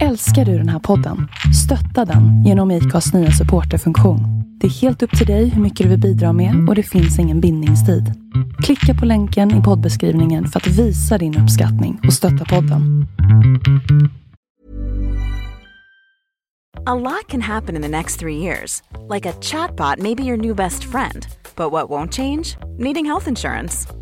Älskar du den här podden? Stötta den genom IKAs nya supporterfunktion. Det är helt upp till dig hur mycket du vill bidra med och det finns ingen bindningstid. Klicka på länken i poddbeskrivningen för att visa din uppskattning och stötta podden. A lot can happen in the next three years. Like a chatbot maybe your new best friend. But what won't change? Needing health insurance.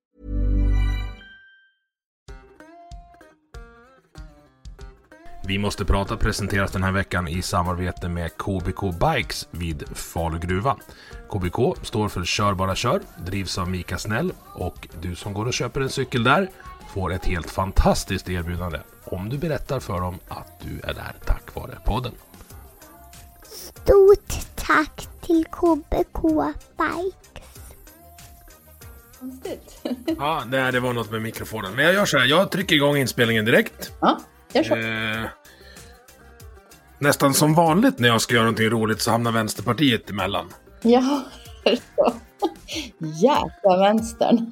Vi måste prata presenteras den här veckan i samarbete med KBK Bikes vid Falu gruva. KBK står för Kör bara kör, drivs av Mika Snäll och du som går och köper en cykel där får ett helt fantastiskt erbjudande om du berättar för dem att du är där tack vare podden. Stort tack till KBK Bikes. Konstigt. Ja, nej, det var något med mikrofonen. Men jag gör så här, jag trycker igång inspelningen direkt. Ja, gör så. Eh, nästan som vanligt när jag ska göra någonting roligt så hamnar Vänsterpartiet emellan. Ja? Jäkla vänstern.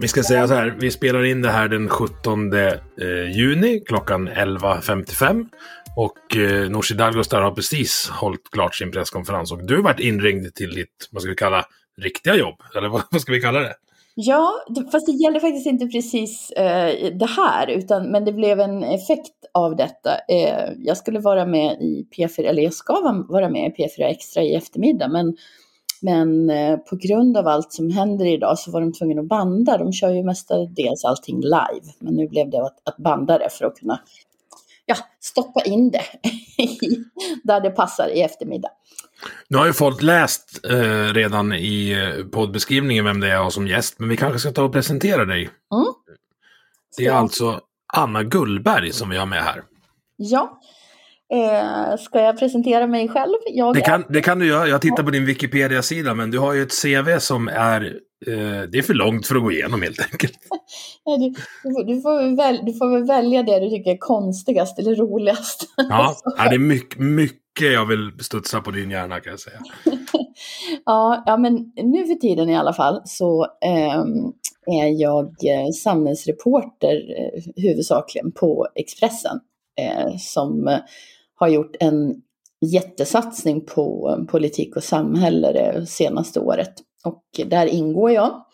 Vi ska säga så här, vi spelar in det här den 17 eh, juni klockan 11.55. Och eh, Nooshi Dadgostar har precis hållit klart sin presskonferens och du har varit inringd till ditt, vad ska vi kalla, riktiga jobb. Eller vad, vad ska vi kalla det? Ja, det- fast det gäller faktiskt inte precis eh, det här, utan, men det blev en effekt av detta. Eh, jag skulle vara med i P4, eller jag ska vara med i P4 Extra i eftermiddag, men, men eh, på grund av allt som händer idag så var de tvungna att banda. De kör ju mestadels allting live, men nu blev det att, att banda det för att kunna ja, stoppa in det där det passar i eftermiddag. Nu har ju folk läst eh, redan i eh, poddbeskrivningen vem det är jag har som gäst, men vi kanske ska ta och presentera dig. Mm. Det är alltså Anna Gullberg som vi har med här. Ja. Eh, ska jag presentera mig själv? Jag Det kan, det kan du göra. Jag tittar på din Wikipedia-sida, men du har ju ett CV som är... Eh, det är för långt för att gå igenom helt enkelt. Nej, du, du, får- väl, du får väl välja det du tycker är konstigast eller roligast. Ja, ja det är mycket, mycket jag vill studsa på din hjärna kan jag säga. ja, ja, men nu för tiden i alla fall så eh, är jag eh, samhällsreporter eh, huvudsakligen på Expressen eh, som eh, har gjort en jättesatsning på eh, politik och samhälle det senaste året. Och där ingår jag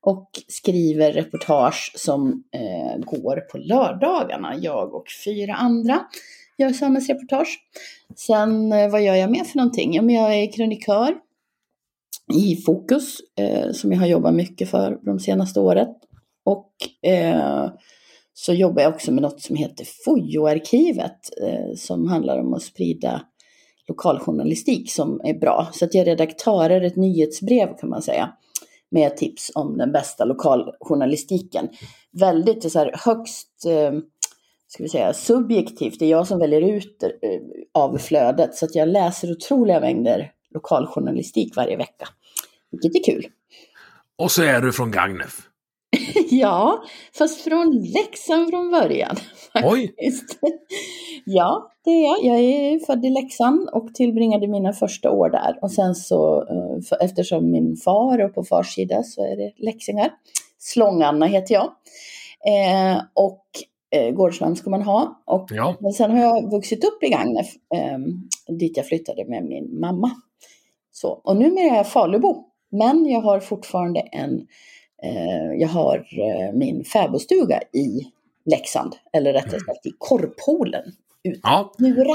och skriver reportage som eh, går på lördagarna. Jag och fyra andra gör samhällsreportage. Sen eh, vad gör jag mer för någonting? Ja, men jag är krönikör i Fokus eh, som jag har jobbat mycket för de senaste året. Och eh, så jobbar jag också med något som heter Fojo-arkivet eh, som handlar om att sprida lokaljournalistik som är bra. Så att jag redaktörer ett nyhetsbrev kan man säga med tips om den bästa lokaljournalistiken. Väldigt så här, högst eh, ska vi säga, subjektivt. Det är jag som väljer ut eh, av flödet. Så att jag läser otroliga mängder lokaljournalistik varje vecka. Vilket är kul. Och så är du från Gagnef. ja, fast från Leksand från början. Oj! ja, det är jag. Jag är född i Leksand och tillbringade mina första år där. Och sen så, eh, eftersom min far och på fars sida så är det läxingar. Slånganna heter jag. Eh, och eh, gårdsnamn ska man ha. Och, Ja. Men sen har jag vuxit upp i Gagnef, eh, dit jag flyttade med min mamma. Så, och numera är jag Falubo. Men jag har fortfarande en, eh, jag har eh, min fäbodstuga i Leksand, eller rättare sagt i Korpolen. Ut. Ja,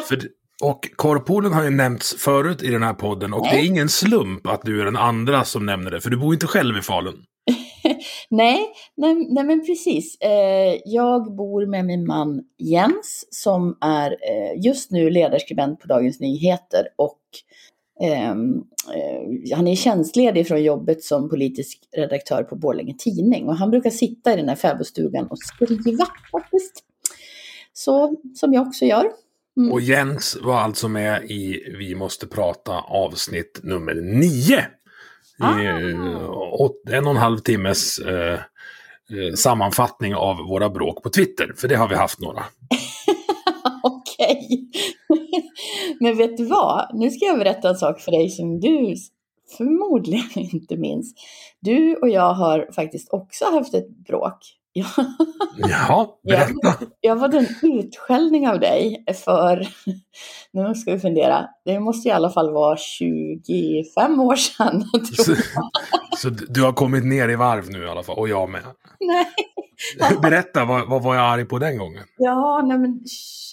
för, och Korpolen har ju nämnts förut i den här podden och det är Nej. ingen slump att du är den andra som nämner det, för du bor inte själv i Falun. Nej, nej, nej men precis. Eh, jag bor med min man Jens som är eh, just nu ledarskribent på Dagens Nyheter och ehm, eh, han är tjänstledig från jobbet som politisk redaktör på Borlänge Tidning och han brukar sitta i den här fäbodstugan och skriva faktiskt. Så som jag också gör. Mm. Och Jens var alltså med i Vi måste prata avsnitt nummer nio. Ah. en och en halv timmes eh, eh, sammanfattning av våra bråk på Twitter, för det har vi haft några. Okej. Men vet du vad? Nu ska jag berätta en sak för dig som du förmodligen inte minns. Du och jag har faktiskt också haft ett bråk. Jaha, berätta. Jag, jag var en utskällning av dig för, nu ska vi fundera, det måste i alla fall vara 25 år sedan. Så, så, du har kommit ner i varv nu i alla fall, och jag med. Nej. Berätta, vad, vad var jag arg på den gången? Ja, nej men,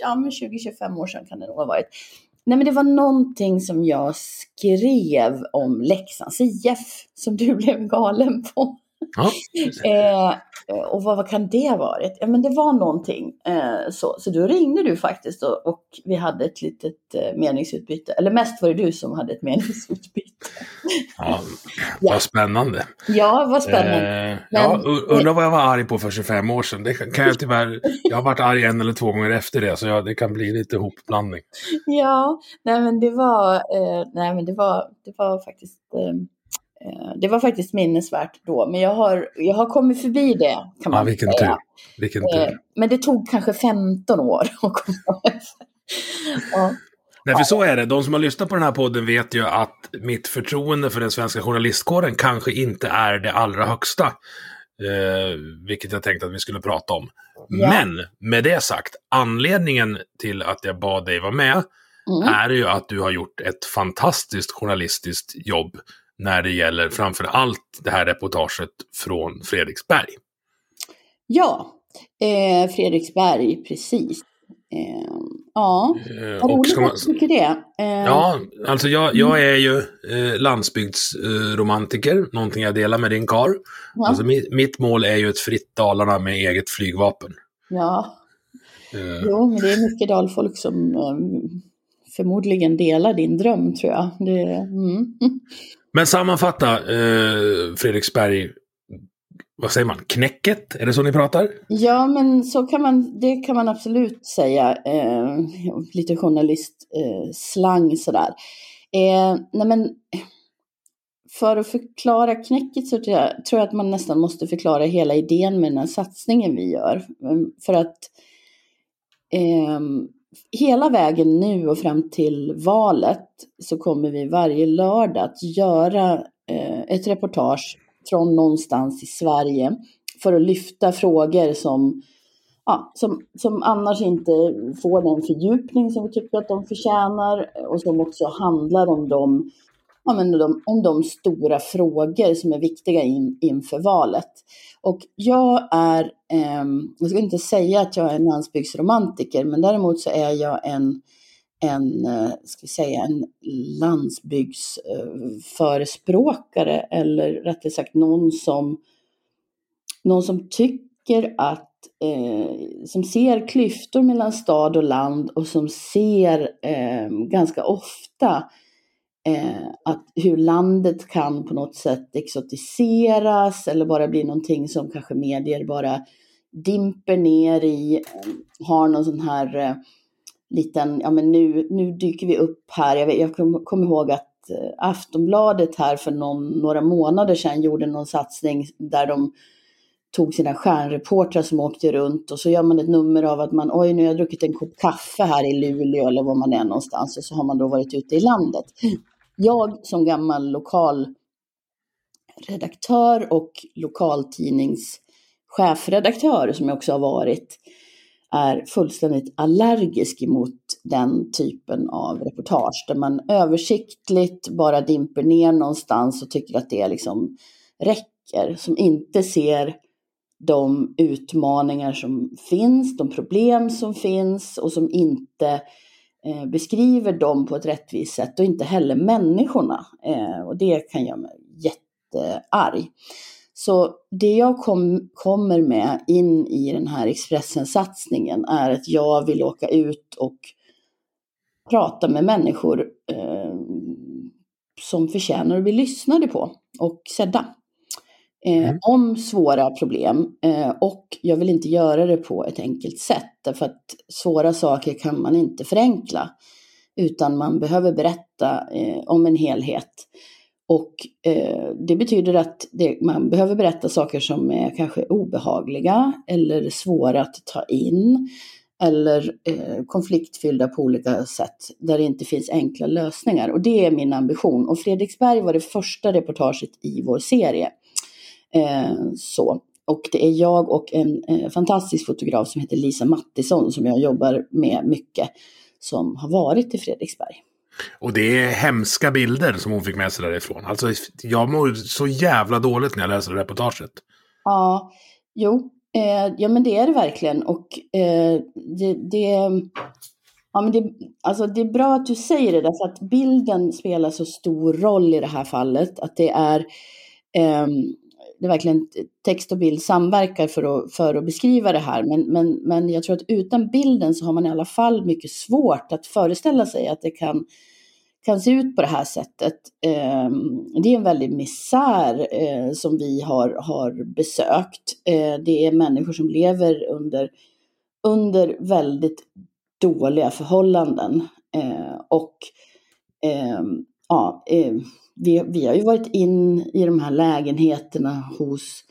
ja, men 20-25 år sedan kan det nog ha varit. Nej, men det var någonting som jag skrev om Leksands IF som du blev galen på. Ja, eh, och vad, vad, kan det ha varit? Ja, men det var någonting. Eh, så, så då ringde du faktiskt och, och vi hade ett litet eh, meningsutbyte. Eller mest var det du som hade ett meningsutbyte. Ja, vad spännande. Ja, vad spännande. Eh, ja, undrar vad jag var arg på för 25 år sedan. Det kan jag tyvärr... Jag har varit arg en eller två gånger efter det, så jag, det kan bli lite hopblandning. Ja, nej men det var, eh, nej, men det var, det var faktiskt eh, Eh, det var faktiskt minnesvärt då, men jag har, jag har kommit förbi det. Kan man ja, vilken säga. tur. Vilken tur. Eh, men det tog kanske 15 år att komma ja. Nej, för så är det. De som har lyssnat på den här podden vet ju att mitt förtroende för den svenska journalistkåren kanske inte är det allra högsta. Eh, vilket jag tänkte att vi skulle prata om. Ja. Men med det sagt, anledningen till att jag bad dig vara med mm. är ju att du har gjort ett fantastiskt journalistiskt jobb när det gäller framför allt det här reportaget från Fredriksberg. Ja, eh, Fredriksberg, precis. Eh, ja, eh, vad roligt att du tycker det. Eh, ja, alltså jag, jag är ju eh, landsbygdsromantiker, någonting jag delar med din kar. Ja. Alltså mitt, mitt, mål är ju ett fritt Dalarna med eget flygvapen. Ja, eh. jo, men det är mycket dalfolk som eh, förmodligen delar din dröm tror jag. Det, mm. Men sammanfatta eh, Fredriksberg, vad säger man, knäcket? Är det så ni pratar? Ja, men så kan man, det kan man absolut säga. Eh, lite journalistslang eh, sådär. Eh, nej men, för att förklara knäcket så tror jag, tror jag att man nästan måste förklara hela idén med den här satsningen vi gör. För att eh, hela vägen nu och fram till valet så kommer vi varje lördag att göra eh, ett reportage från någonstans i Sverige för att lyfta frågor som, ja, som, som annars inte får den fördjupning som vi tycker att de förtjänar och som också handlar om de, ja, men de, om de stora frågor som är viktiga in, inför valet. Och jag är, eh, jag ska inte säga att jag är en landsbygdsromantiker, men däremot så är jag en, en, eh, ska vi säga, en landsbygdsförespråkare, eller rättare sagt någon som, någon som tycker att eh, som ser klyftor mellan stad och land och som ser eh, ganska ofta eh, att hur landet kan på något sätt exotiseras eller bara bli någonting som kanske medier bara dimper ner i, eh, har någon sån här eh, liten, ja men nu, nu dyker vi upp här. Jag, vet, jag kommer kom ihåg att eh, Aftonbladet här för någon, några månader sedan gjorde någon satsning där de tog sina stjärnreportrar som åkte runt och så gör man ett nummer av att man, oj nu har jag druckit en kopp kaffe här i Luleå eller var man är någonstans och så har man då varit ute i landet. Jag som gammal lokal redaktör och lokaltidningschefredaktör som jag också har varit, är fullständigt allergisk emot den typen av reportage där man översiktligt bara dimper ner någonstans och tycker att det liksom räcker, som inte ser de utmaningar som finns, de problem som finns och som inte eh, Eh, beskriver dem på ett rättvist sätt och inte heller människorna. Eh, och det kan göra mig jättearg. Så det jag kom, kommer med in i den här Expressen-satsningen är att jag vill åka ut och prata med människor eh, som förtjänar att bli lyssnade på och sedda. Eh, mm. Om svåra problem. Eh, och jag vill inte göra det på ett enkelt sätt. Därför att svåra saker kan man inte förenkla. Utan man behöver berätta eh, om en helhet. Och det betyder att det, man behöver berätta saker som är kanske obehagliga eller svåra att ta in eller eh, konfliktfyllda på olika sätt där det inte finns enkla lösningar. Och det är min ambition. Och Fredriksberg var det första reportaget i vår serie. Eh, så. Och det är jag och en eh, fantastisk fotograf som heter Lisa Mattisson som jag jobbar med mycket som har varit i Fredriksberg. Och det är hemska bilder som hon fick med sig därifrån. Alltså, jag mår så jävla dåligt när jag läser reportaget. Ja, jo, eh, ja men det är det verkligen. Och eh, det, det, ja, men det, alltså det är bra att du säger det, därför att bilden spelar så stor roll i det här fallet. Att det är, eh, det verkligen text och bild samverkar för att, för att beskriva det här. Men, men, men jag tror att utan bilden så har man i alla fall mycket svårt att föreställa sig att det kan kan se ut på det här sättet. Ehm, det är en väldig misär eh, som vi har, har besökt. Eh, det är människor som lever under, under väldigt dåliga förhållanden. Eh, och ehm, ja, ehm, vi, vi har ju varit in i de här lägenheterna hos,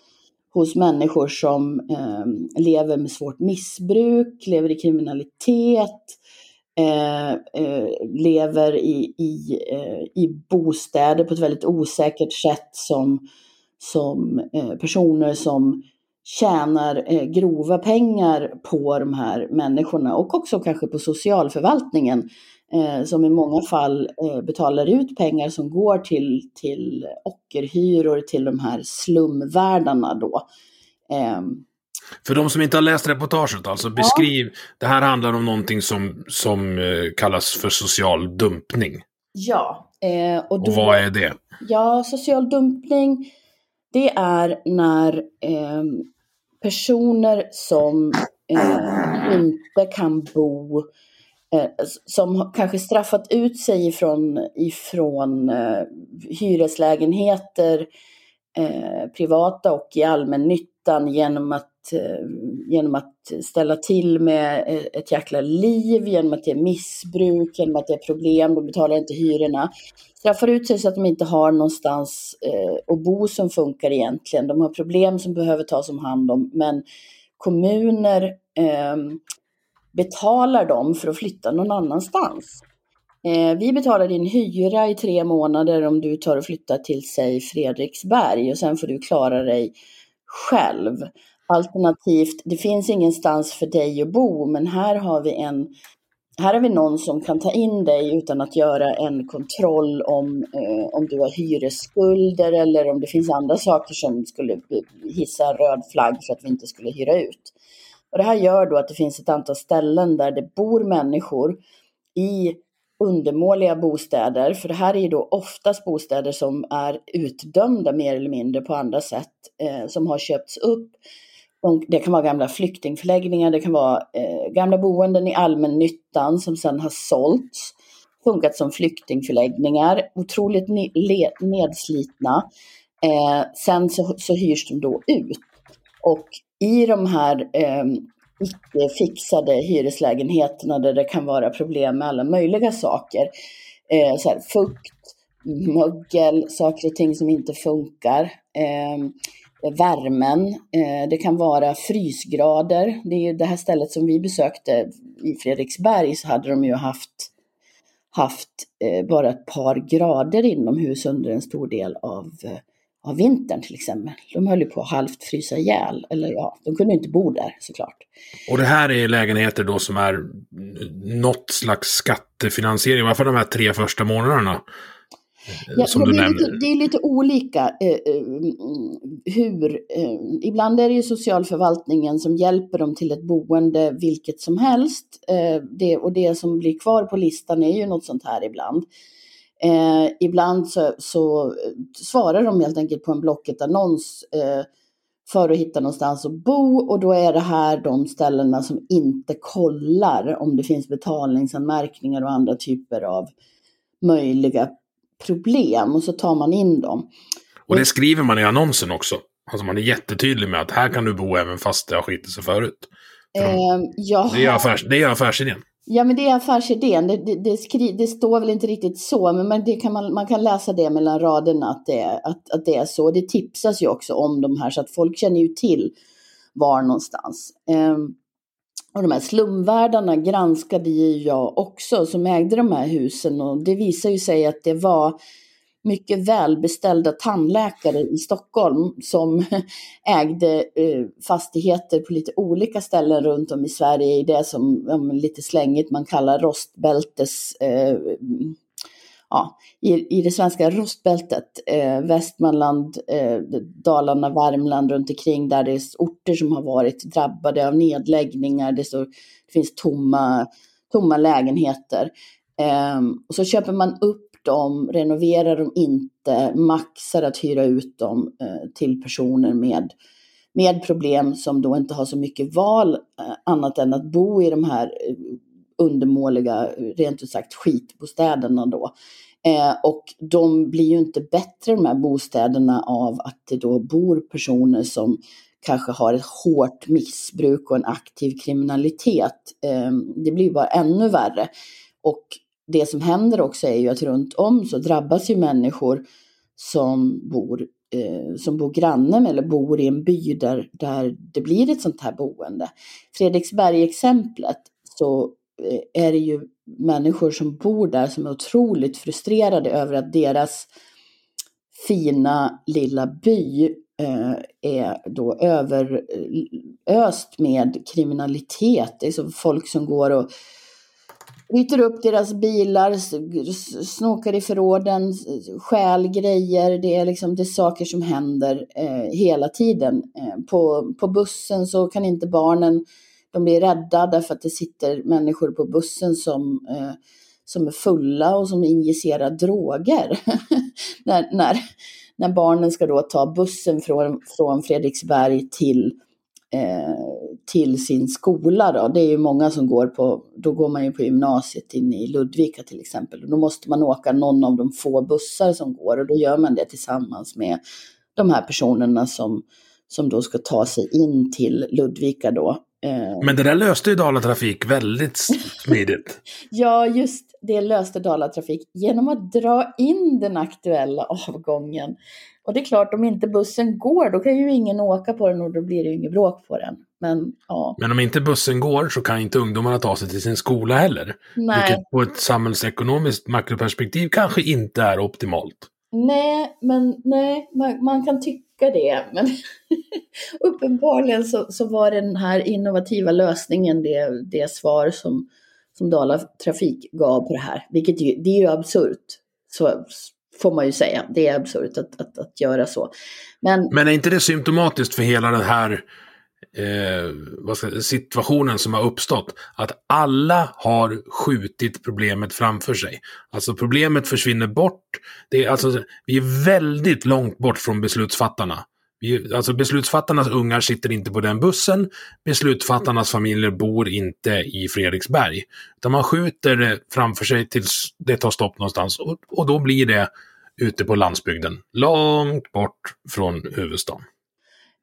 hos människor som eh, lever med svårt missbruk, lever i kriminalitet, Eh, eh, lever i, i, eh, i bostäder på ett väldigt osäkert sätt som, som eh, personer som tjänar eh, grova pengar på de här människorna och också kanske på socialförvaltningen eh, som i många fall betalar ut pengar som går till, till ockerhyror till de här slumvärdarna då. Ehm, för de som inte har läst reportaget, alltså beskriv. Ja. Det här handlar om någonting som, som eh, kallas för social dumpning. Ja. Eh, och, då, och vad är det? Ja, social dumpning, det är när eh, personer som eh, inte kan bo eh, Eh, som kanske straffat ut sig ifrån, ifrån eh, hyreslägenheter, eh, privata och i allmännyttan genom att Eh, genom att ställa till med eh, ett jäkla liv, genom att det är missbruk, genom att det är problem, de betalar inte hyrorna. Straffar ut sig så att de inte har någonstans eh, att bo som funkar egentligen. De har problem som behöver tas om hand om, men kommuner eh, betalar dem för att flytta någon annanstans. Eh, vi betalar din hyra i tre månader om du tar och flyttar till, säg Fredriksberg och sen får du klara dig själv. Alternativt, det finns ingenstans för dig att bo, men här har vi en här har vi någon som kan ta in dig utan att göra en kontroll om, eh, om du har hyresskulder eller om det finns andra saker som skulle hissa röd flagg för att vi inte skulle hyra ut. Och det här gör då att det finns ett antal ställen där det bor människor i undermåliga bostäder, för det här är ju då oftast bostäder som är utdömda mer eller mindre på andra sätt, eh, som har köpts upp det kan vara gamla flyktingförläggningar, det kan vara eh, gamla boenden i allmännyttan som sedan har sålts, funkat som flyktingförläggningar, otroligt ne nedslitna. Eh, sen så, så hyrs de då ut. Och i de här eh, icke fixade hyreslägenheterna där det kan vara problem med alla möjliga saker, eh, så här, fukt, mögel, saker och ting som inte funkar. Eh, värmen, eh, det kan vara frysgrader. Det är ju det här stället som vi besökte i Fredriksberg så hade de ju haft, haft eh, bara ett par grader inomhus under en stor del av, eh, av vintern till exempel. De höll ju på att halvt frysa ihjäl, eller ja, de kunde inte bo där såklart. Och det här är lägenheter då som är något slags skattefinansiering, fall de här tre första månaderna. Ja, som du det, är lite, det är lite olika eh, eh, hur. Eh, ibland är det ju socialförvaltningen som hjälper dem till ett boende vilket som helst. Eh, det, och det som blir kvar på listan är ju något sånt här ibland. Eh, ibland så, så, svarar de helt enkelt på en Blocket-annons eh, för att hitta någonstans att bo och då är det här de ställena som inte kollar om det finns betalningsanmärkningar och andra typer av möjliga problem och så tar man in dem. Och det skriver man i annonsen också. Alltså man är jättetydlig med att här kan du bo även fast det har skitit sig förut. Eh, ja. Det är, affärs, det är affärsidén. Ja, men det är affärsidén. Det, det, det, skri, det står väl inte riktigt så, men man, det kan man, man kan läsa det mellan raderna att det, att, att det är så. Det tipsas ju också om de här, så att folk känner ju till var någonstans. Um, och de här slumvärdarna granskade ju jag också, som ägde de här husen. Och det visar ju sig att det var mycket välbeställda tandläkare i Stockholm som ägde eh, fastigheter på lite olika ställen runt om i Sverige i det som lite slängigt man kallar rostbältes eh, ja, i, i det svenska rostbältet, eh, Västmanland, eh, Dalarna, Värmland runt omkring där det är orter som har varit drabbade av nedläggningar, det, står, det finns tomma, tomma lägenheter. Eh, och så köper man upp dem, renoverar dem inte, maxar att hyra ut dem eh, till personer med, med problem som då inte har så mycket val eh, annat än att bo i de här eh, undermåliga, rent ut sagt skitbostäderna då. Eh, och de blir ju inte bättre de här bostäderna av att det då bor personer som kanske har ett hårt missbruk och en aktiv kriminalitet. Eh, det blir bara ännu värre. Och det som händer också är ju att runt om så drabbas ju människor som bor, eh, som bor granne med eller bor i en by där, där det blir ett sånt här boende. Fredriksberg-exemplet så eh, är det ju människor som bor där som är otroligt frustrerade över att deras fina lilla by eh, är då överöst eh, med kriminalitet. Det är så folk som går och bryter upp deras bilar, snokar i förråden, stjäl grejer. Det är, liksom, det är saker som händer eh, hela tiden. Eh, på, på bussen så kan inte barnen, de blir rädda därför att det sitter människor på bussen som, eh, som är fulla och som injicerar droger. när, när, när barnen ska då ta bussen från, från Fredriksberg till eh, Eh, till sin skola. Då. Det är ju många som går på, då går man ju på gymnasiet inne i Ludvika till exempel. Då måste man åka någon av de få bussar som går och då gör man det tillsammans med de här personerna som, som då ska ta sig in till Ludvika då. Eh, Men det där löste ju Dalatrafik väldigt smidigt. ja, just det löste Dalatrafik genom att dra in den aktuella avgången. Och det är klart, om inte bussen går, då kan ju ingen åka på den och då blir det ju inget bråk på den. Men, ja. Men om inte bussen går så kan inte ungdomarna ta sig till sin skola heller. Nej. Vilket på ett samhällsekonomiskt makroperspektiv kanske inte är optimalt. Nej, men nej, man, man kan tycka det. Men uppenbarligen så, så var den här innovativa lösningen det, det svar som, som Dala Trafik gav på det här. Vilket ju, det är ju absurt. Så får man ju säga. Det är absurt att, att, att göra så. Men, Men är inte det symptomatiskt för hela den här eh, ska, situationen som har uppstått. Att alla har skjutit problemet framför sig. Alltså problemet försvinner bort. Det är, alltså, vi är väldigt långt bort från beslutsfattarna. Vi, alltså beslutsfattarnas ungar sitter inte på den bussen. Beslutsfattarnas familjer bor inte i Fredriksberg. Utan man skjuter det framför sig tills det tar stopp någonstans. Och, och då blir det ute på landsbygden. Långt bort från huvudstaden.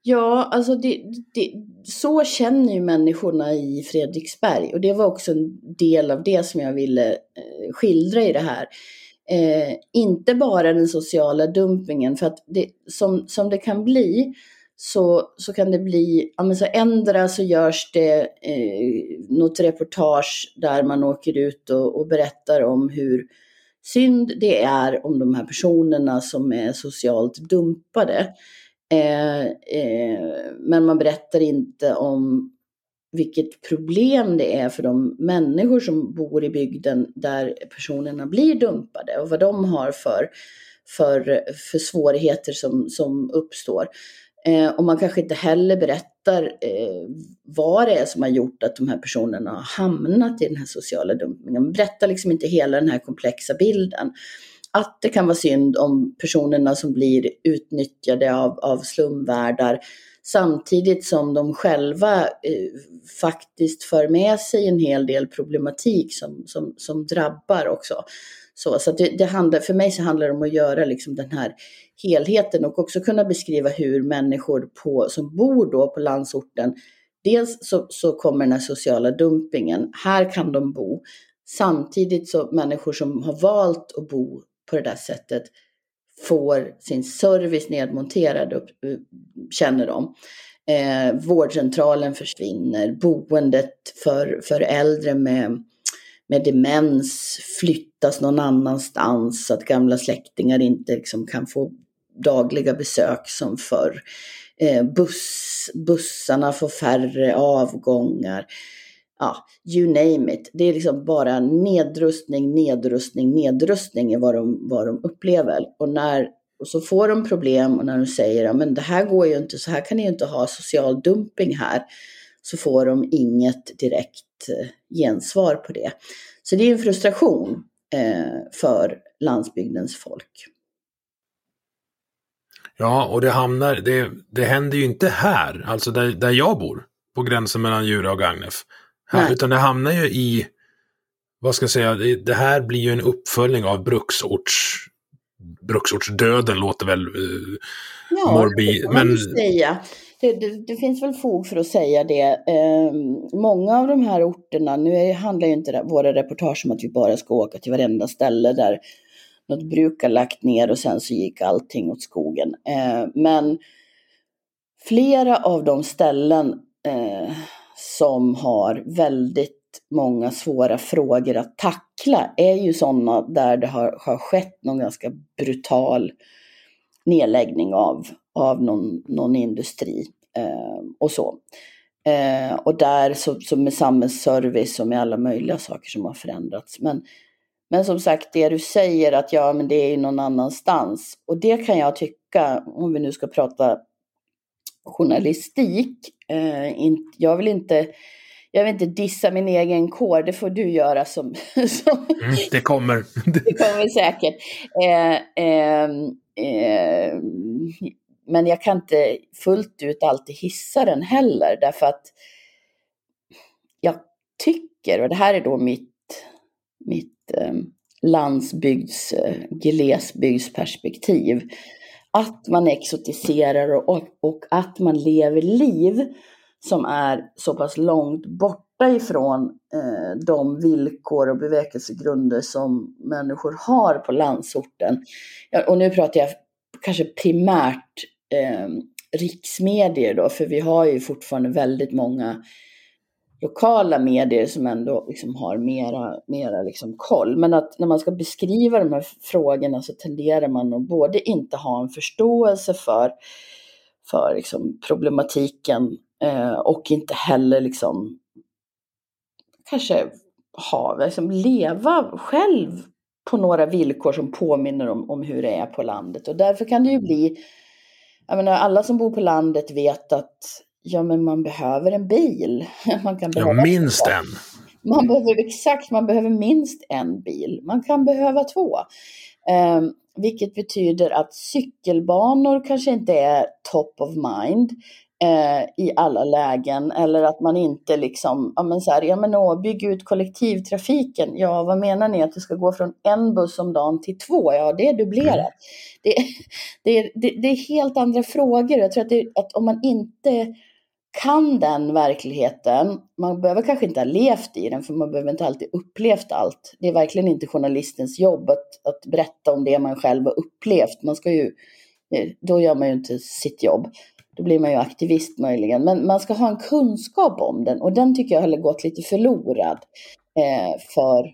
Ja, alltså det, det, så känner ju människorna i Fredriksberg och det var också en del av det som jag ville eh, skildra i det här. Eh, inte bara den sociala dumpingen, för att det, som, som det kan bli så, så kan det bli, ja men så ändra så görs det eh, något reportage där man åker ut och, och berättar om hur synd det är om de här personerna som är socialt dumpade. Eh, eh, men man berättar inte om vilket problem det är för de människor som bor i bygden där personerna blir dumpade och vad de har för, för, för svårigheter som, som uppstår. Eh, och man kanske inte heller berättar eh, vad det är som har gjort att de här personerna har hamnat i den här sociala dumpningen. Man berättar liksom inte hela den här komplexa bilden att det kan vara synd om personerna som blir utnyttjade av, av slumvärdar samtidigt som de själva eh, faktiskt för med sig en hel del problematik som, som, som drabbar också. Så, så det, det, handlar, för mig så handlar det om att göra liksom den här helheten och också kunna beskriva hur människor på, som bor då på landsorten dels så, så kommer den här sociala dumpingen, här kan de bo. Samtidigt så människor som har valt att bo på det där sättet får sin service nedmonterad, upp, eh, känner de. Eh, vårdcentralen försvinner, boendet för, för äldre med, med demens flyttas någon annanstans så att gamla släktingar inte liksom kan få dagliga besök som förr. Eh, buss, bussarna får färre avgångar. Ja, you name it. Det är liksom bara nedrustning, nedrustning, nedrustning är vad de, vad de upplever. Och, när, och så får de problem och när de säger att ja, det här går ju inte, så här kan ni ju inte ha social dumping här. Så får de inget direkt eh, gensvar på det. Så det är en frustration eh, för landsbygdens folk. Ja, och det hamnar, det, det händer ju inte här, alltså där, där jag bor, på gränsen mellan Djura och Gagnef. Här, utan det hamnar ju i, vad ska jag säga, det, här blir ju en uppföljning av bruksorts, bruksortsdöden låter väl uh, ja, morbid. Det men... säga. Det, det, det, finns väl fog för att säga det. Eh, många av de här orterna, nu är, handlar ju inte våra reportage om att vi bara ska åka till varenda ställe där något bruk har lagt ner och sen så gick allting åt skogen. Eh, men flera av de ställen eh, som har väldigt många svåra frågor att tackla är ju sådana där det har, har skett någon ganska brutal nedläggning av, av någon, någon industri eh, och så. Eh, och där så, så med samhällsservice och med alla möjliga saker som har förändrats. Men men som sagt, det du säger att ja, men det är ju någon annanstans. Och det kan jag tycka, om vi nu ska prata journalistik, eh, jag vill inte jag vill inte dissa min egen kår, det får du göra som... som mm, det kommer. det kommer säkert. Eh, eh, eh, men jag kan inte fullt ut alltid hissa den heller, därför att jag tycker, och det här är då mitt, mitt eh, landsbygds, glesbygdsperspektiv. Att man exotiserar och, och att man lever liv som är så pass långt borta ifrån eh, de villkor och bevekelsegrunder som människor har på landsorten. Ja, och nu pratar jag kanske primärt eh, riksmedier då, för vi har ju fortfarande väldigt många lokala medier som ändå liksom har mera, mera liksom koll. Men att när man ska beskriva de här frågorna så tenderar man att både inte ha en förståelse för, för liksom problematiken eh, och inte heller liksom kanske ha, liksom leva själv på några villkor som påminner om, om hur det är på landet. Och därför kan det ju bli, jag menar alla som bor på landet vet att Ja, men man behöver en bil. Man kan behöva ja, minst en. Man behöver exakt, man behöver minst en bil. Man kan behöva två. Eh, vilket betyder att cykelbanor kanske inte är top of mind eh, i alla lägen. Eller att man inte liksom, ja men så här, ja men åh, bygg ut kollektivtrafiken. Ja, vad menar ni? Att det ska gå från en buss om dagen till två? Ja, det är dubblerat. Mm. Det, det, det, det, är helt andra frågor. Jag tror att, att om man inte kan den verkligheten, man behöver kanske inte ha levt i den för man behöver inte alltid upplevt allt. Det är verkligen inte journalistens jobb att, att berätta om det man själv har upplevt. Man ska ju, eh, då gör man ju inte sitt jobb. Då blir man ju aktivist möjligen. Men man ska ha en kunskap om den och den tycker jag har gått lite förlorad eh, för,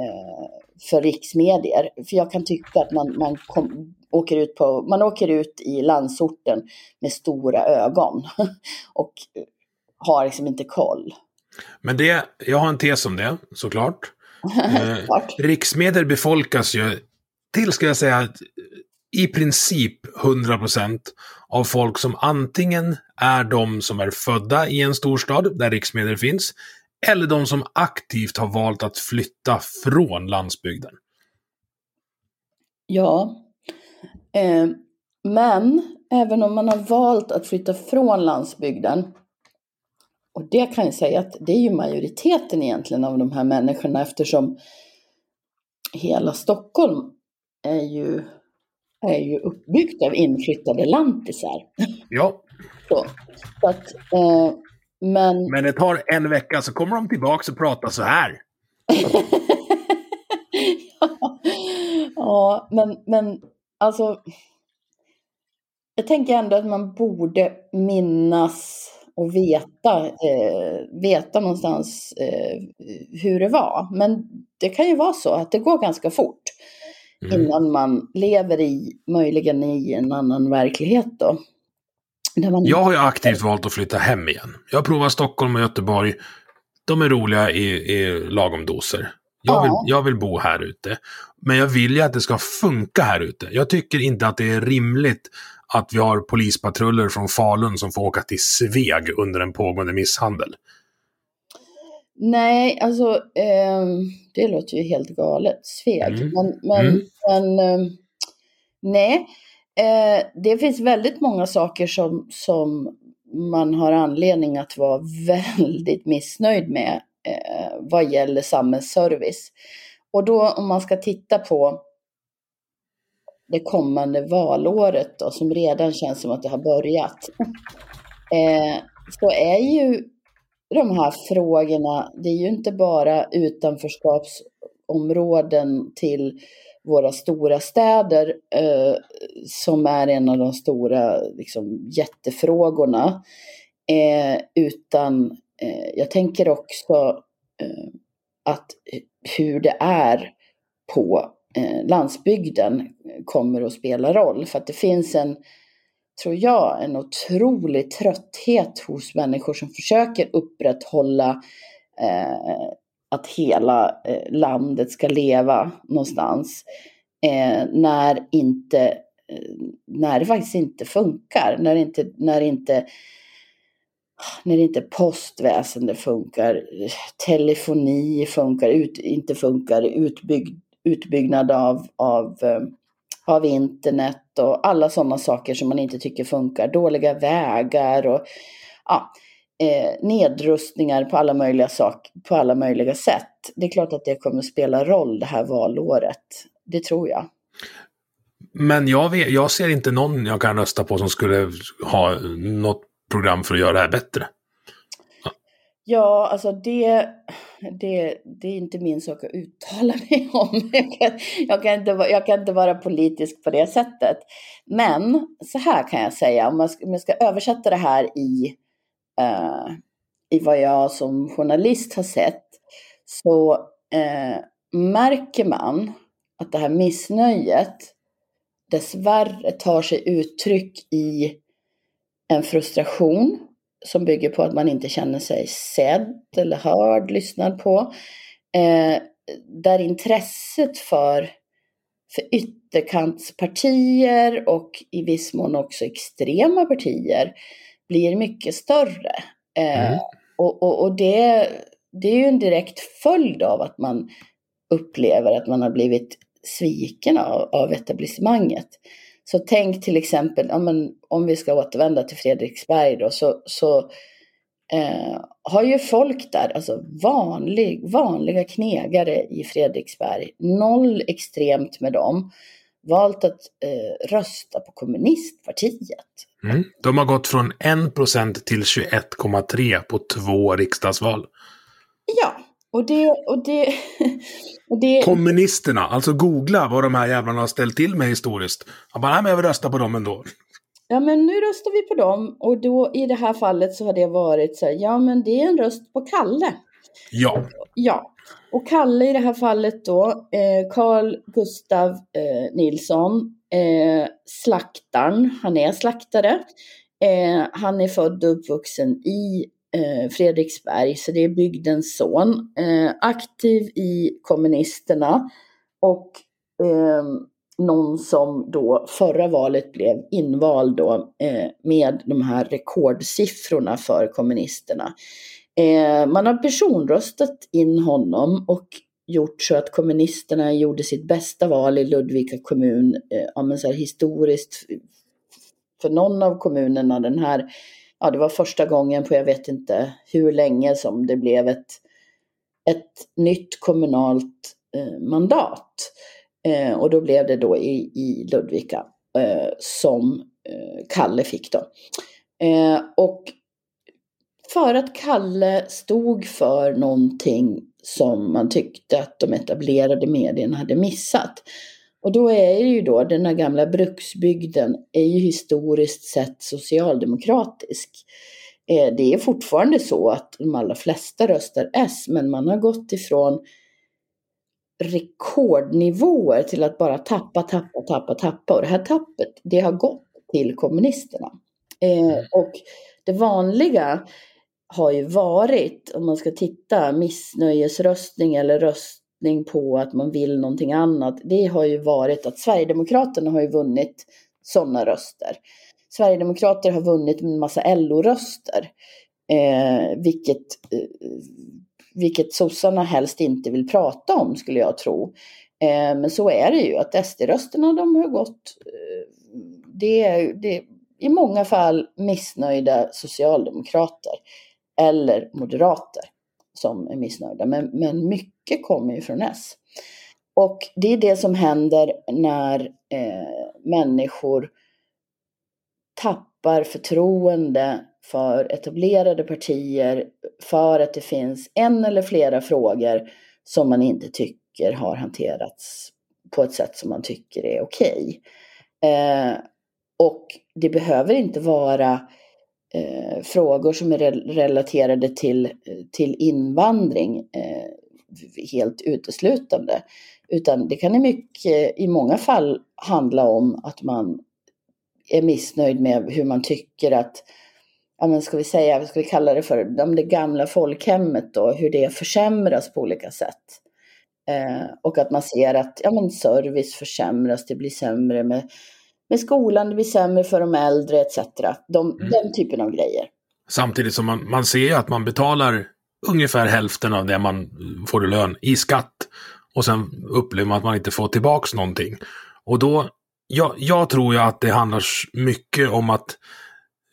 eh, för riksmedier. För jag kan tycka att man, man kom, åker ut på, man åker ut i landsorten med stora ögon och har liksom inte koll. Men det, jag har en tes om det, såklart. eh, riksmedier befolkas ju till, ska jag säga, i princip 100% av folk som antingen är de som är födda i en storstad där riksmedier finns, eller de som aktivt har valt att flytta från landsbygden. Ja, Eh, men även om man har valt att flytta från landsbygden, och det kan jag säga att det är ju majoriteten egentligen av de här människorna eftersom hela Stockholm är ju, är ju uppbyggt av inflyttade lantisar. Ja. Så, så att, eh, men... Men det tar en vecka så kommer de tillbaka och pratar så här. ja, men, men alltså. Jag tänker ändå att man borde minnas och veta, eh, veta någonstans eh, hur det var. Men det kan ju vara så att det går ganska fort mm. innan man lever i, möjligen i en annan verklighet då. Man... Jag har ju aktivt valt att flytta hem igen. Jag provar Stockholm och Göteborg. De är roliga i, i lagom doser. Jag vill, jag vill bo här ute. Men jag vill ju att det ska funka här ute. Jag tycker inte att det är rimligt att vi har polispatruller från Falun som får åka till Sveg under en pågående misshandel. Nej, alltså eh, det låter ju helt galet. Sveg. Mm. Men, men, mm. men eh, nej. Eh, det finns väldigt många saker som, som man har anledning att vara väldigt missnöjd med eh, vad gäller samhällsservice. Och då om man ska titta på det kommande valåret då, som redan känns som att det har börjat, eh, så är ju de här frågorna, det är ju inte bara utanförskapsområden till våra stora städer eh, som är en av de stora liksom, jättefrågorna. Eh, utan Eh, jag tänker också eh, att hur det är på eh, landsbygden kommer att spela roll. För att det finns en, tror jag, en otrolig trötthet hos människor som försöker upprätthålla eh, att hela eh, landet ska leva någonstans. Eh, när, inte, eh, när det faktiskt inte funkar. När inte, när inte, när inte postväsende funkar, telefoni funkar, ut, inte funkar, utbygg, utbyggnad av, av, eh, av internet och alla sådana saker som man inte tycker funkar. Dåliga vägar och ja, eh, nedrustningar på alla, möjliga sak, på alla möjliga sätt. Det är klart att det kommer spela roll det här valåret. Det tror jag. Men jag, vet, jag ser inte någon jag kan rösta på som skulle ha något program för att göra det här bättre. Ja, alltså det, det, det är inte min sak att uttala mig om. Jag kan, jag, kan inte, jag kan inte vara politisk på det sättet. Men så här kan jag säga, om jag ska, om jag ska översätta det här i eh, i vad jag som journalist har sett så eh, märker man att det här missnöjet dessvärre tar sig uttryck i en frustration som bygger på att man inte känner sig sedd eller hörd, lyssnad på. Eh, där intresset för, för ytterkantspartier och i viss mån också extrema partier blir mycket större. Eh, mm. och, och, och det, det är ju en direkt följd av att man upplever att man har blivit sviken av, av etablissemanget. Så tänk till exempel, ja, men, om vi ska återvända till Fredriksberg då, så, så eh, har ju folk där, alltså vanlig, vanliga knegare i Fredriksberg, noll extremt med dem, valt att eh, rösta på kommunistpartiet. Mm. De har gått från 1% till 21,3 på två riksdagsval. Ja, och det, och det, och det... Kommunisterna, alltså googla vad de här jävlarna har ställt till med historiskt. Jag bara, nej men jag vill rösta på dem ändå. Ja men nu röstar vi på dem och då i det här fallet så har det varit så här, ja men det är en röst på Kalle. Ja. Ja, och Kalle i det här fallet då, eh, Carl Gustav eh, Nilsson, eh, slaktaren, han är slaktare. Eh, han är född och uppvuxen i Eh, Fredriksberg, så det är bygdens son. Eh, aktiv i kommunisterna och eh, någon som då förra valet blev invald då eh, med de här rekordsiffrorna för kommunisterna. Eh, man har personröstat in honom och gjort så att kommunisterna gjorde sitt bästa val i Ludvika kommun, eh, ja, men så här historiskt för någon av kommunerna den här, ja det var första gången på jag vet inte hur länge som det blev ett, ett nytt kommunalt eh, mandat. Eh, och då blev det då i, i Ludvika eh, som eh, Kalle fick då. Eh, och för att Kalle stod för någonting som man tyckte att de etablerade medierna hade missat. Och då är ju då den här gamla bruksbygden är ju historiskt sett socialdemokratisk. Eh, det är fortfarande så att de allra flesta röstar S, men man har gått ifrån rekordnivåer till att bara tappa, tappa, tappa, tappa. Och det här tappet, det har gått till kommunisterna. Eh, och det vanliga har ju varit, om man ska titta, missnöjesröstning eller röstning på att man vill någonting annat. Det har ju varit att Sverigedemokraterna har ju vunnit sådana röster. Sverigedemokrater har vunnit en massa LO-röster. Eh, vilket, eh, vilket sossarna helst inte vill prata om skulle jag tro. Eh, men så är det ju att SD-rösterna de har gått, eh, det är, det, i många fall missnöjda socialdemokrater eller moderater som är missnöjda. Men, men mycket kommer ju från S. Och det är det som händer när eh, människor tappar förtroende för etablerade partier för att det finns en eller flera frågor som man inte tycker har hanterats på ett sätt som man tycker är okej. Eh, och det behöver inte vara eh, frågor som är relaterade till, eh, till invandring eh, helt uteslutande. Utan det kan i, mycket, i många fall handla om att man är missnöjd med hur man tycker att, ja men ska vi säga, vad ska vi kalla det för, det gamla folkhemmet då, hur det försämras på olika sätt. Eh, och att man ser att ja, men service försämras, det blir sämre med med skolan, det blir sämre för de äldre etc. De, mm. Den typen av grejer. Samtidigt som man, man ser ju att man betalar ungefär hälften av det man får i lön i skatt. Och sen upplever man att man inte får tillbaks någonting. Och då, jag, jag tror ju att det handlar mycket om att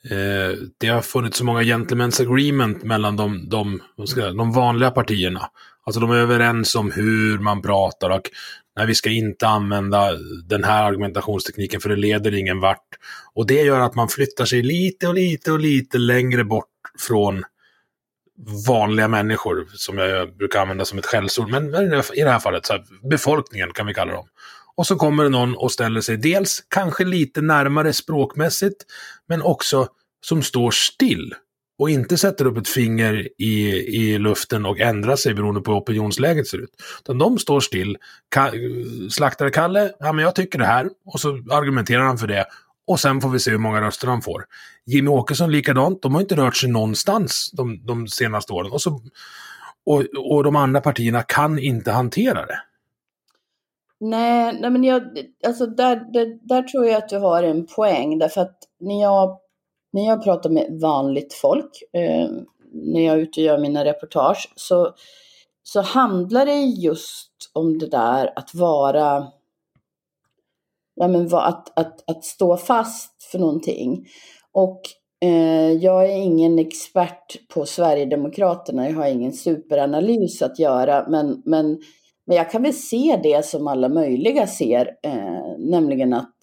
eh, det har funnits så många gentlemen's agreement mellan de, de, de vanliga partierna. Alltså de är överens om hur man pratar och Nej, vi ska inte använda den här argumentationstekniken för det leder ingen vart. Och det gör att man flyttar sig lite och lite och lite längre bort från vanliga människor, som jag brukar använda som ett skällsord, men i det här fallet, så här, befolkningen kan vi kalla dem. Och så kommer det någon och ställer sig dels kanske lite närmare språkmässigt, men också som står still och inte sätter upp ett finger i, i luften och ändrar sig beroende på hur opinionsläget ser ut. Utan de står still. Ka slaktare Kalle, ja men jag tycker det här. Och så argumenterar han för det. Och sen får vi se hur många röster han får. Jimmy Åkesson likadant, de har inte rört sig någonstans de, de senaste åren. Och, så, och, och de andra partierna kan inte hantera det. Nej, nej men jag, alltså där, där, där tror jag att du har en poäng. Därför att när jag när jag pratar med vanligt folk, eh, när jag är ute och gör mina reportage, så, så handlar det just om det där att vara, ja men att, att, att stå fast för någonting. Och eh, jag är ingen expert på Sverigedemokraterna, jag har ingen superanalys att göra, men, men, men jag kan väl se det som alla möjliga ser, eh, nämligen att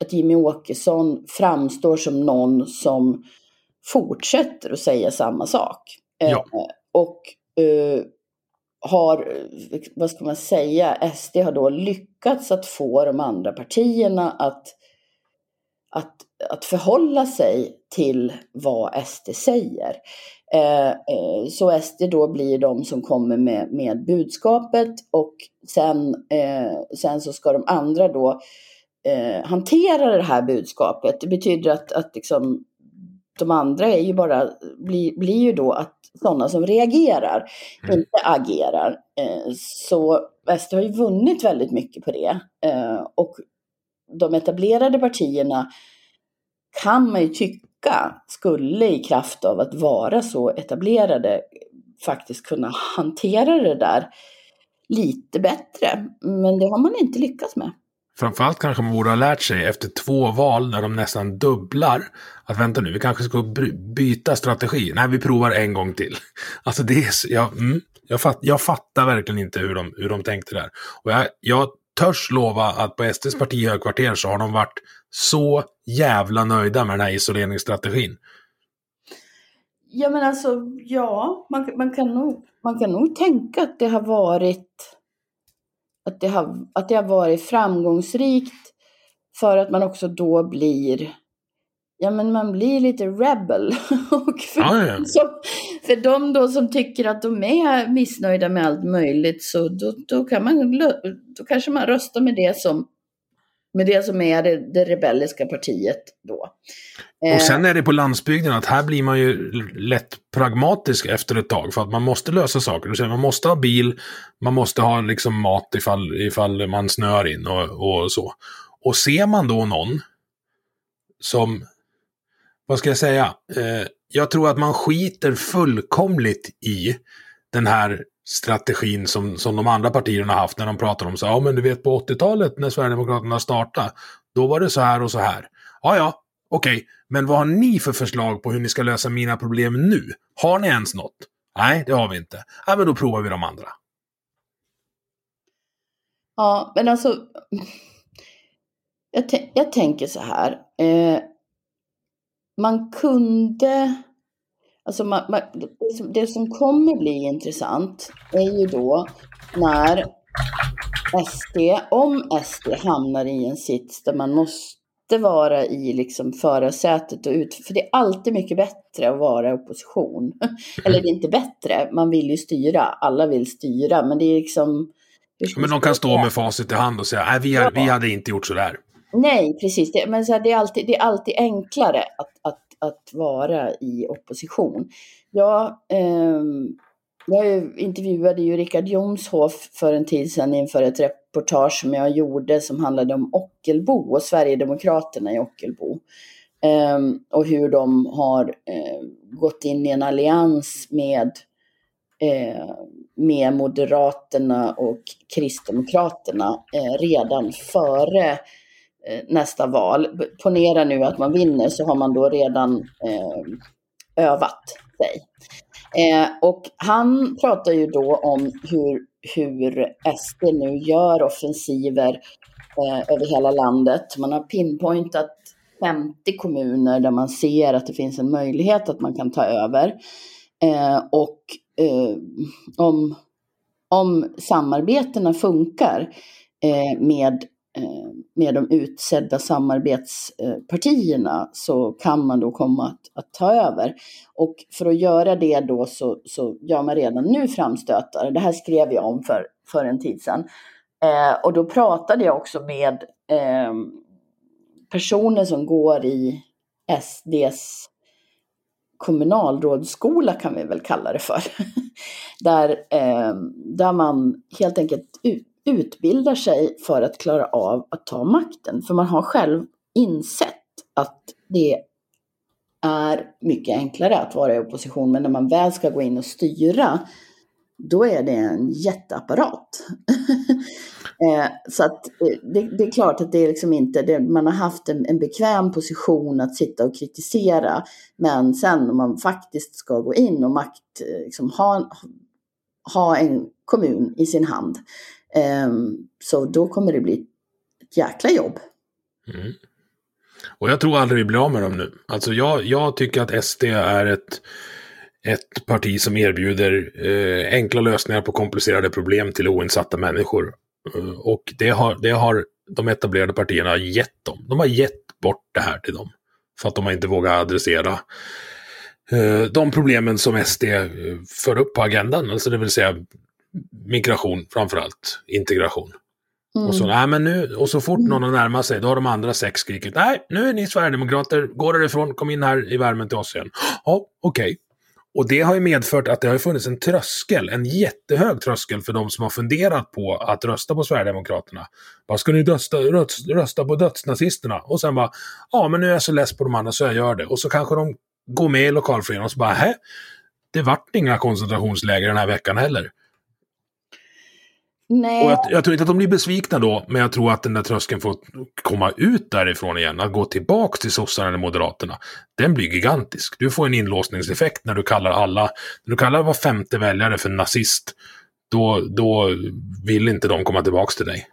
att Jimmy Åkesson framstår som någon som fortsätter att säga samma sak. Ja. Eh, och eh, har, vad ska man säga, SD har då lyckats att få de andra partierna att, att, att förhålla sig till vad SD säger. Eh, så SD då blir de som kommer med, med budskapet och sen, sen så ska de andra då eh, hanterar det här budskapet. Det betyder att, att liksom, de andra är ju bara, blir, blir ju då att sådana som reagerar, mm. inte agerar. Eh, så SD har ju vunnit väldigt mycket på det. Eh, och de etablerade partierna kan man ju tycka skulle i kraft av att vara så etablerade faktiskt kunna hantera det där lite bättre. Men det har man inte lyckats med. Framförallt kanske man borde ha lärt sig efter två val när de nästan dubblar. Att vänta nu, vi kanske ska byta strategi. Nej, vi provar en gång till. Alltså det är, jag, mm, jag, fatt, jag fattar verkligen inte hur de, hur de tänkte där. Och jag, jag törs lova att på SDs partihögkvarter så har de varit så jävla nöjda med den här isoleringsstrategin. Ja men alltså, ja, man, man, kan nog, man kan nog tänka att det har varit att det har, att det har varit framgångsrikt för att man också då blir Ja men man blir lite rebel. och för, Ja, ja. Som, för de då som tycker att de är missnöjda med allt möjligt så då, då, kan man, då kanske man röstar med det som, med det som är det, det rebelliska partiet då. Eh, Och sen är det på landsbygden att här blir man ju lätt pragmatisk efter ett tag för att man måste lösa saker. Man måste ha bil, man måste ha liksom mat ifall, ifall man snör in och, och så. Och ser man då någon som, vad ska jag säga, eh, jag tror att man skiter fullkomligt i den här strategin som, som de andra partierna haft när de pratar om så ja men du vet på 80-talet när Sverigedemokraterna startade, då var det så här och så här. Ja, ja, okej, men vad har ni för förslag på hur ni ska lösa mina problem nu? Har ni ens något? Nej, det har vi inte. Ja, men då provar vi de andra. Ja, men alltså. Jag, jag tänker så här. Eh, man kunde. Alltså man, man, det, som, kommer bli intressant är ju då när SD, om SD hamnar i en sits där man måste vara i liksom förarsätet och ut, för det är alltid mycket bättre att vara i opposition. Eller det är inte bättre, man vill ju styra, alla vill styra, men det är liksom Men de kan stå med facit i hand och säga, nej, vi, vi hade inte gjort så där. Nej, precis. Det, men så här, det, är alltid, det är alltid enklare att, att, att vara i opposition. Jag, eh, jag intervjuade ju Richard Jomshof för en tid sedan inför ett reportage som jag gjorde som handlade om Ockelbo och Sverigedemokraterna i Ockelbo. Eh, och hur de har eh, gått in i en allians med eh, med Moderaterna och Kristdemokraterna eh, redan före eh, Eh, nästa val. Ponera nu att man vinner så har man då redan eh, övat sig. Eh, och han pratar ju då om hur, hur SD nu gör offensiver eh, över hela landet. Man har pinpointat 50 kommuner där man ser att det finns en möjlighet att man kan ta över. Eh, och eh, om, om samarbetena funkar eh, med, Eh, med de utsedda samarbetspartierna så kan man då komma att, att ta över. Och för att göra det då så, så gör man redan nu framstötar. Det här skrev jag om för, för en tid sedan. Eh, och då pratade jag också med eh, personer som går i SDs kommunalrådsskola kan vi väl kalla det för. där, eh, där man helt enkelt ut, utbildar sig för att klara av att ta makten. För man har själv insett att det är mycket enklare att vara i opposition. Men när man väl ska gå in och styra, då är det en jätteapparat. Eh, så att eh, det, det, är klart att det är liksom inte, det, man har haft en, en bekväm position att sitta och kritisera. Men sen om man faktiskt ska gå in och makt, eh, liksom ha, ha en kommun i sin hand. Ehm, så då kommer det bli ett jäkla jobb. Mm. Och jag tror aldrig vi blir av med dem nu. Alltså jag, jag tycker att SD är ett, ett parti som erbjuder eh, enkla lösningar på komplicerade problem till oinsatta människor. Eh, och det har, det har de etablerade partierna gett dem. De har gett bort det här till dem. För att de har inte vågat adressera eh, de problemen som SD eh, för upp på agendan. Alltså det vill säga migration framför allt, integration. Mm. Och, så, nej, men nu, och så fort någon har närmat sig, då har de andra sex skrikit nej, nu är ni Sverigedemokrater, gå därifrån, kom in här i värmen till oss igen. Ja, okej. Och det har ju medfört att det har funnits en tröskel, en jättehög tröskel för de som har funderat på att rösta på Sverigedemokraterna. Vad ska ni rösta, rösta, rösta på dödsnazisterna? Och sen bara, ja men nu är jag så less på de andra så jag gör det. Och så kanske de går med i lokalföreningen och så bara, hä? Det vart inga koncentrationsläger den här veckan heller. Nej. Och jag, jag, tror inte att de blir besvikna då, men jag tror att den där tröskeln får komma ut därifrån igen. Att gå tillbaka till sossarna eller moderaterna. Den blir gigantisk. Du får en inlåsningseffekt när du kallar alla, när du kallar var femte väljare för nazist. Då, då vill inte de komma tillbaka till dig.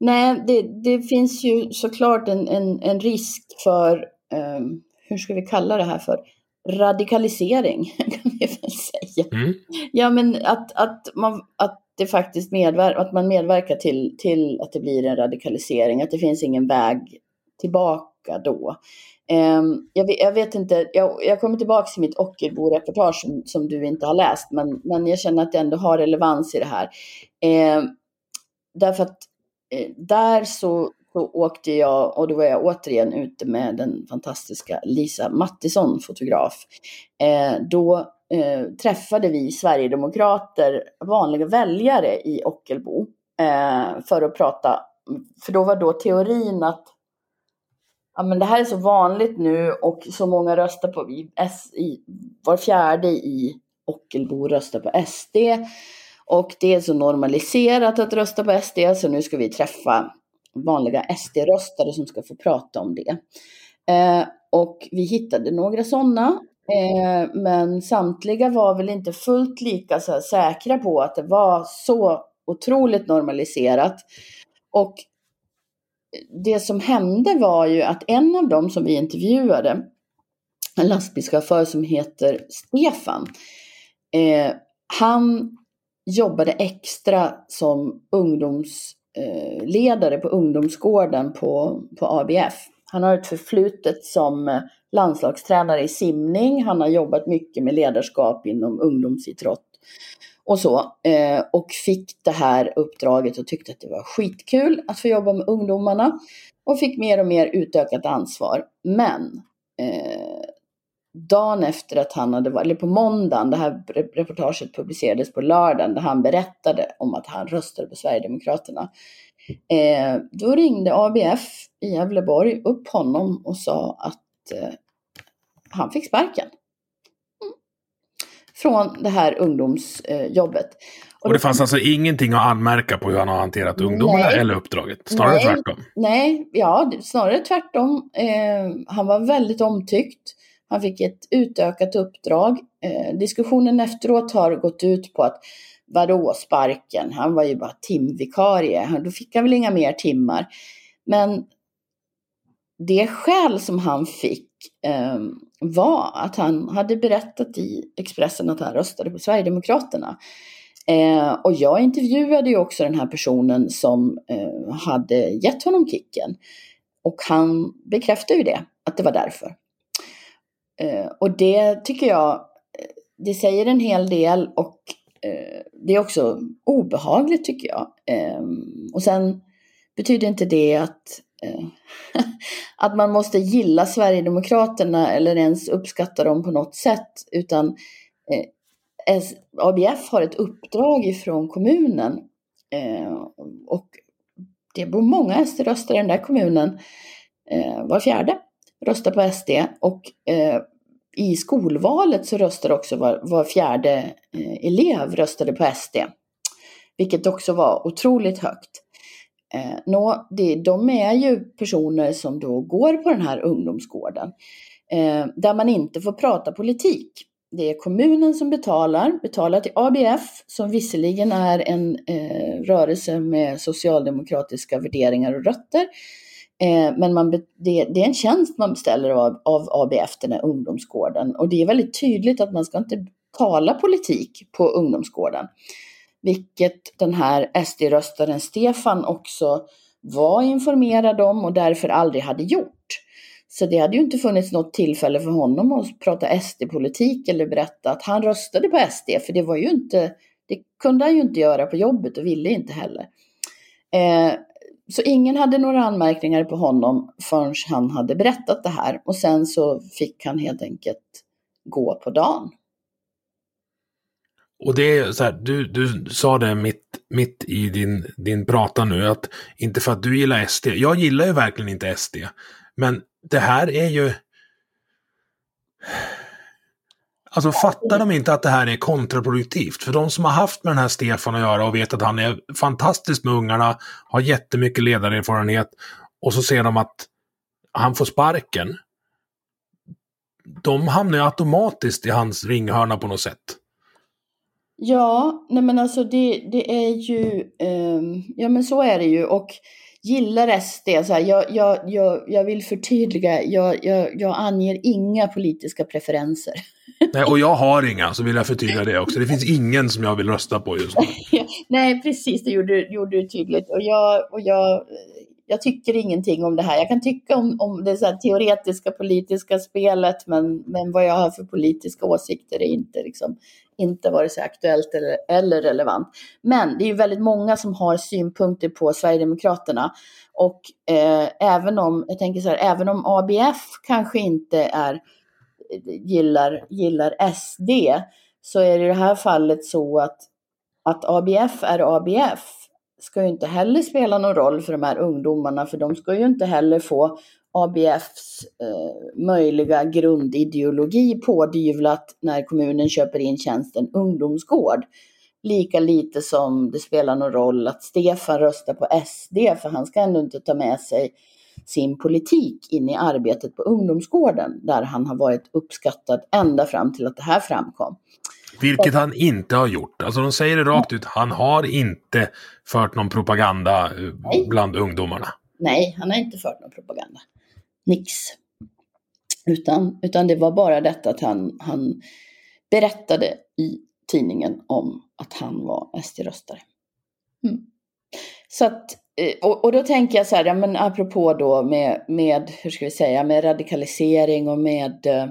Nej, det, det finns ju såklart en, en, en risk för, um, hur ska vi kalla det här för, radikalisering kan vi väl säga. Mm. Ja, men att, att, man, att det faktiskt medver att man medverkar till, till att det blir en radikalisering, att det finns ingen väg tillbaka då. Um, jag, vet, jag, vet, inte, jag, jag kommer tillbaka till mitt Ockelbo-reportage som, som, du inte har läst, men, men jag känner att det ändå har relevans i det här. Um, därför att eh, där så, så åkte jag, och då var jag återigen ute med den fantastiska Lisa Mattisson, fotograf. Eh, då eh, träffade vi Sverigedemokrater, vanliga väljare i Ockelbo, eh, för att prata, för då var då teorin att ja, men det här är så vanligt nu och så många röstar på S, i, var fjärde i Ockelbo röstar på SD. Och det är så normaliserat att rösta på SD så nu ska vi träffa vanliga SD-röstare som ska få prata om det. Eh, och vi hittade några sådana. Eh, men samtliga var väl inte fullt lika så säkra på att det var så otroligt normaliserat. Och det som hände var ju att en av dem som vi intervjuade, en lastbilschaufför som heter Stefan, eh, han jobbade extra som ungdoms Eh, ledare på ungdomsgården på, på ABF. Han har ett förflutet som eh, landslagstränare i simning. Han har jobbat mycket med ledarskap inom ungdomsidrott och så. Eh, och fick det här uppdraget och tyckte att det var skitkul att få jobba med ungdomarna. Och fick mer och mer utökat ansvar. Men eh, dagen efter att han hade varit, eller på måndagen, det här reportaget publicerades på lördagen, där han berättade om att han röstade på Sverigedemokraterna. Eh, då ringde ABF i Gävleborg upp honom och sa att eh, han fick sparken från det här ungdomsjobbet. Och, och det fanns alltså ingenting att anmärka på hur han har hanterat ungdomarna nej, eller uppdraget? Snarare nej, tvärtom? Nej, ja, snarare tvärtom. Eh, han var väldigt omtyckt. Han fick ett utökat uppdrag. Eh, diskussionen efteråt har gått ut på att vadå sparken? Han var ju bara timvikarie. Då fick han väl inga mer timmar. Men det skäl som han fick eh, var att han hade berättat i Expressen att han röstade på Sverigedemokraterna. Eh, och jag intervjuade ju också den här personen som eh, hade gett honom kicken. Och han bekräftade ju det, att det var därför. Eh, och det tycker jag, eh, det säger en hel del och eh, det är också obehagligt tycker jag. Eh, och sen betyder inte det att Eh, att man måste gilla Sverigedemokraterna eller ens uppskatta dem på något sätt. Utan eh, ABF har ett uppdrag ifrån kommunen eh, och det bor många SD-röster i den där kommunen. Eh, var fjärde röstar på SD och eh, i skolvalet så röstade också var, var fjärde eh, elev röstade på SD. Vilket också var otroligt högt. Eh, nå, det, de är ju personer som då går på den här ungdomsgården eh, där man inte får prata politik. Det är kommunen som betalar, betalar till ABF som visserligen är en eh, rörelse med socialdemokratiska värderingar och rötter. Eh, men man, det, det, är en tjänst man beställer av, av ABF, den här ungdomsgården. Och det är väldigt tydligt att man ska inte tala politik på ungdomsgården. Vilket den här SD-röstaren Stefan också var informerad om och därför aldrig hade gjort. Så det hade ju inte funnits något tillfälle för honom att prata SD-politik eller berätta att han röstade på SD, för det var ju inte, det kunde han ju inte göra på jobbet och ville inte heller. Eh, så ingen hade några anmärkningar på honom förrän han hade berättat det här och sen så fick han helt enkelt gå på dagen. Och det är så här, du, du sa det mitt, mitt i din, din prata nu, att inte för att du gillar SD. Jag gillar ju verkligen inte SD. Men det här är ju... Alltså fattar de inte att det här är kontraproduktivt? För de som har haft med den här Stefan att göra och vet att han är fantastisk med ungarna, har jättemycket ledarerfarenhet och så ser de att han får sparken. De hamnar ju automatiskt i hans ringhörna på något sätt. Ja, nej men alltså det, det är ju, eh, ja men så är det ju och gillar SD, så här, jag, jag, jag, jag vill förtydliga, jag, jag, jag anger inga politiska preferenser. Nej, och jag har inga, så vill jag förtydliga det också. Det finns ingen som jag vill rösta på just nu. Nej, precis, det gjorde, gjorde du tydligt. Och jag, och jag, jag tycker ingenting om det här. Jag kan tycka om, om det så teoretiska politiska spelet, men, men vad jag har för politiska åsikter är inte, liksom, inte varit så aktuellt eller, eller relevant. Men det är ju väldigt många som har synpunkter på Sverigedemokraterna. Och eh, även om, jag tänker så här, även om ABF kanske inte är, gillar, gillar SD, så är det i det här fallet så att, att ABF är ABF ska ju inte heller spela någon roll för de här ungdomarna, för de ska ju inte heller få ABFs eh, möjliga grundideologi pådyvlat när kommunen köper in tjänsten ungdomsgård. Lika lite som det spelar någon roll att Stefan röstar på SD, för han ska ändå inte ta med sig sin politik in i arbetet på ungdomsgården, där han har varit uppskattad ända fram till att det här framkom. Vilket han inte har gjort. Alltså de säger det rakt ut, han har inte fört någon propaganda eh, Nej. bland ungdomarna. Nej, han har inte fört någon propaganda. Nix. Utan, utan det var bara detta att han, han berättade i tidningen om att han var SD-röstare. Mm. Så att, eh, och, och, då tänker jag så här, ja, men apropå då med, med, hur ska vi säga, med radikalisering och med eh,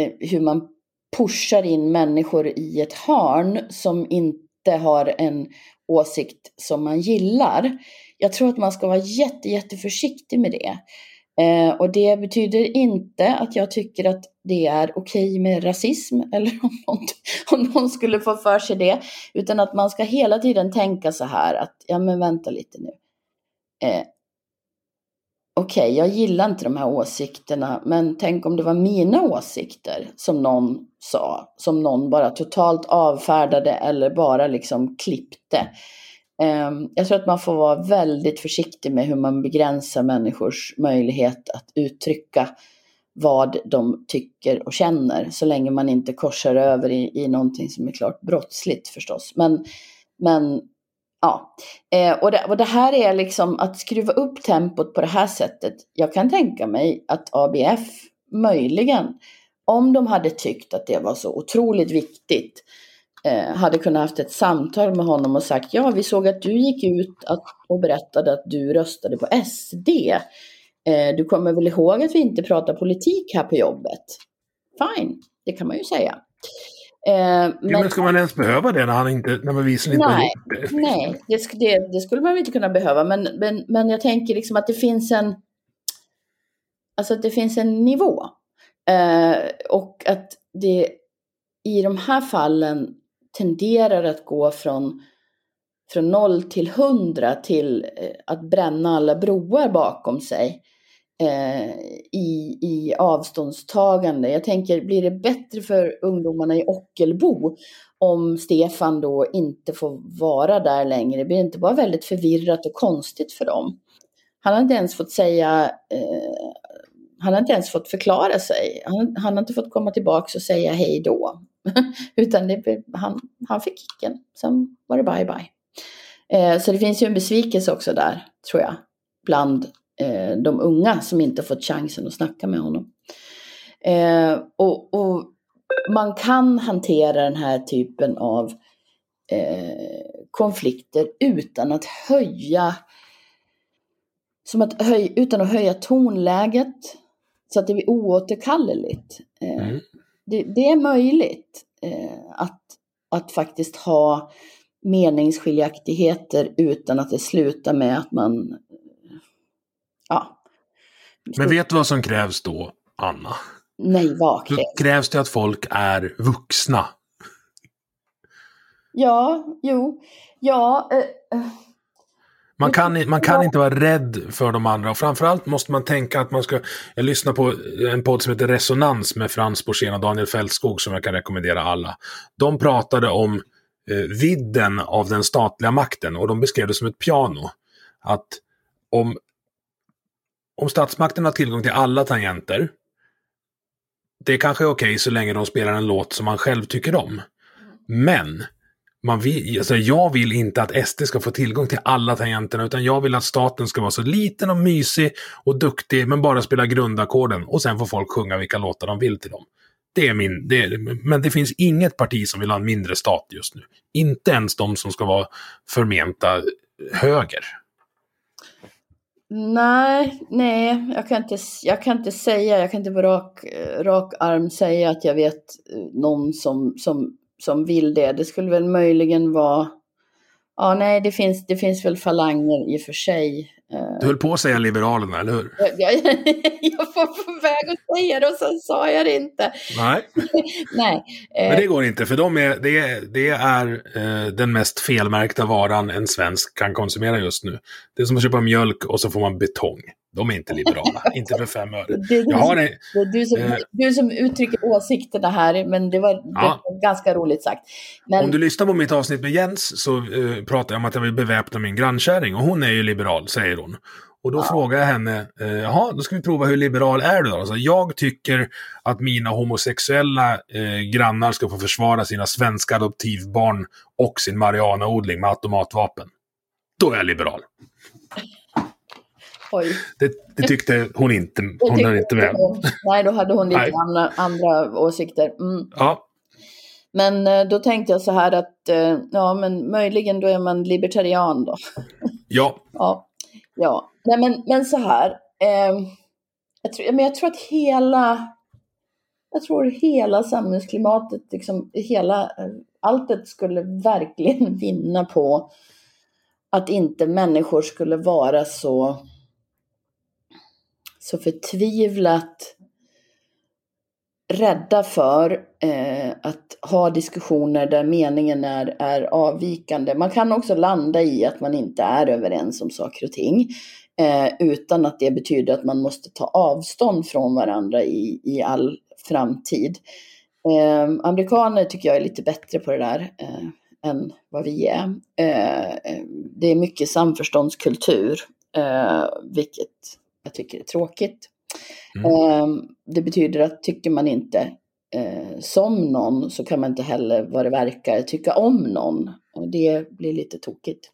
eh hur man pushar in människor i ett hörn som inte har en åsikt som man gillar. Jag tror att man ska vara jätte, jätteförsiktig med det. Eh, och det betyder inte att jag tycker att det är okej okay med rasism eller om någon, om någon skulle få för sig det. Utan att man ska hela tiden tänka så här att, ja men vänta lite nu. Eh, okej, okay, jag gillar inte de här åsikterna, men tänk om det var mina åsikter som någon sa, som någon bara totalt avfärdade eller bara liksom klippte. Ehm, jag tror att man får vara väldigt försiktig med hur man begränsar människors möjlighet att uttrycka vad de tycker och känner, så länge man inte korsar över i, i någonting som är klart brottsligt förstås. Men, men Ja, eh, och, det, och det här är liksom att skruva upp tempot på det här sättet. Jag kan tänka mig att ABF möjligen, om de hade tyckt att det var så otroligt viktigt, hade kunnat haft ett samtal med honom och sagt ja, vi såg att du gick ut att, och berättade att du röstade på SD. Eh, du kommer väl ihåg att vi inte pratar politik här på jobbet? Fine, det kan man ju säga. Eh, men, ja, men ska man ens behöva det när, han inte, när man visligen inte nej, har gjort det? Nej, det, det, det, skulle man inte kunna behöva. Men, men, men jag tänker liksom att det finns en, alltså att det finns en nivå. Eh, och att det i de här fallen tenderar att gå från, från noll till hundra till eh, att bränna alla broar bakom sig eh, i, i avståndstagande. Jag tänker, blir det bättre för ungdomarna i Ockelbo om Stefan då inte får vara där längre? Blir det inte bara väldigt förvirrat och konstigt för dem? Han har inte ens fått säga, eh, han har inte ens fått förklara sig. Han, han har inte fått komma tillbaka och säga hej då. Utan det, han, han fick kicken, sen var det bye bye. Eh, så det finns ju en besvikelse också där, tror jag, bland eh, de unga som inte fått chansen att snacka med honom. Eh, och, och, man kan hantera den här typen av eh, konflikter utan att höja som att höj, utan att höja tonläget så att det blir oåterkalleligt. Eh, mm. Det, det, är möjligt eh, att, att faktiskt ha meningsskiljaktigheter utan att det slutar med att man ja. Men vet du vad som krävs då, Anna? Nej, vad krävs? Då krävs det att folk är vuxna. Ja, jo, ja. Eh, man kan, man kan inte vara rädd för de andra och framförallt måste man tänka att man ska... Jag lyssnar på en podd som heter Resonans med Frans Borssén och Daniel Fältskog som jag kan rekommendera alla. De pratade om eh, vidden av den statliga makten och de beskrev det som ett piano. Att om om statsmakten har tillgång till alla tangenter, det kanske är okej okay så länge de spelar en låt som man själv tycker om. Men man vill, alltså jag vill inte att SD ska få tillgång till alla tangenterna, utan jag vill att staten ska vara så liten och mysig och duktig, men bara spela grundackorden. Och sen får folk sjunga vilka låtar de vill till dem. Det är min, det är, men det finns inget parti som vill ha en mindre stat just nu. Inte ens de som ska vara förmenta höger. Nej, nej, jag kan inte, jag kan inte säga, jag kan inte på rak, rak arm säga att jag vet eh, någon som, som, som vill det. Det skulle väl möjligen vara, ja nej, det finns, det finns väl falanger i och för sig du höll på att säga Liberalerna, eller hur? Jag, jag, var på väg att säga det och sen sa jag det inte. Nej. Nej. Men det går inte, för de är, det, är, det är eh, den mest felmärkta varan en svensk kan konsumera just nu. Det är som att köpa mjölk och så får man betong. De är inte liberala, inte för fem öre. Det är, en, du, som, eh, du som uttrycker åsikterna här, men det var, ja. det var ganska roligt sagt. Men, om du lyssnar på mitt avsnitt med Jens så eh, pratar jag om att jag vill beväpna min grannkärring och hon är ju liberal, säger hon. Och då ja. frågar jag henne, eh, jaha, då ska vi prova hur liberal är du då? Alltså, jag tycker att mina homosexuella eh, grannar ska få försvara sina svenska adoptivbarn och sin marijuanaodling med automatvapen. Då är jag liberal. Det, det tyckte hon inte. Hon hade inte med. Hon, nej, då hade hon lite andra, andra åsikter. Mm. Ja. Men eh, då tänkte jag så här att, eh, ja men möjligen då är man libertarian då. Ja. ja. Ja, nej men, men så här. Eh, jag, tror, men jag tror att hela, jag tror hela samhällsklimatet, liksom hela, alltet skulle verkligen vinna på att inte människor skulle vara så så förtvivlat rädda för eh, att ha diskussioner där meningen är, är avvikande. Man kan också landa i att man inte är överens om saker och ting eh, utan att det betyder att man måste ta avstånd från varandra i, i all framtid. Eh, amerikaner tycker jag är lite bättre på det där eh, än vad vi är. Eh, eh, det är mycket samförståndskultur, eh, vilket jag tycker är tråkigt. Mm. Ehm, det betyder att tycker man inte eh, som någon så kan man inte heller vad det verkar tycka om någon. Och det blir lite tokigt.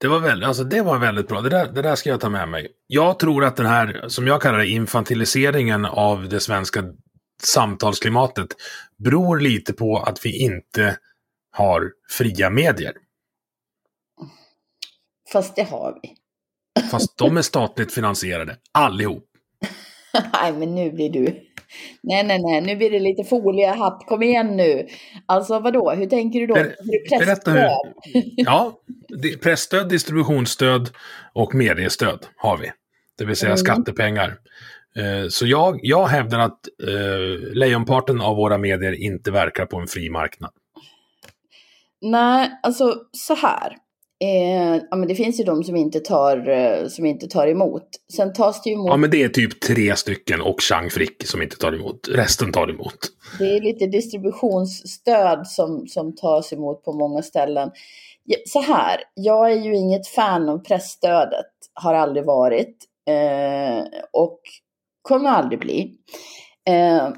Det var, väldigt, alltså det var väldigt bra. Det där, det där ska jag ta med mig. Jag tror att den här, som jag kallar det, infantiliseringen av det svenska samtalsklimatet beror lite på att vi inte har fria medier. Fast det har vi. Fast de är statligt finansierade, allihop. nej, men nu blir du... Nej, nej, nej, nu blir det lite foliehatt. Kom igen nu. Alltså vadå, hur tänker du då? Ber, berätta hur. Ja, pressstöd, distributionsstöd och mediestöd har vi. Det vill säga mm. skattepengar. Eh, så jag, jag hävdar att eh, lejonparten av våra medier inte verkar på en fri marknad. Nej, alltså så här. Eh, ja, men det finns ju de som inte, tar, eh, som inte tar emot. Sen tas det ju emot. Ja, men det är typ tre stycken och Chang Frick som inte tar emot. Resten tar emot. Det är lite distributionsstöd som, som tas emot på många ställen. Så här, jag är ju inget fan av pressstödet. Har aldrig varit. Eh, och kommer aldrig bli. Eh,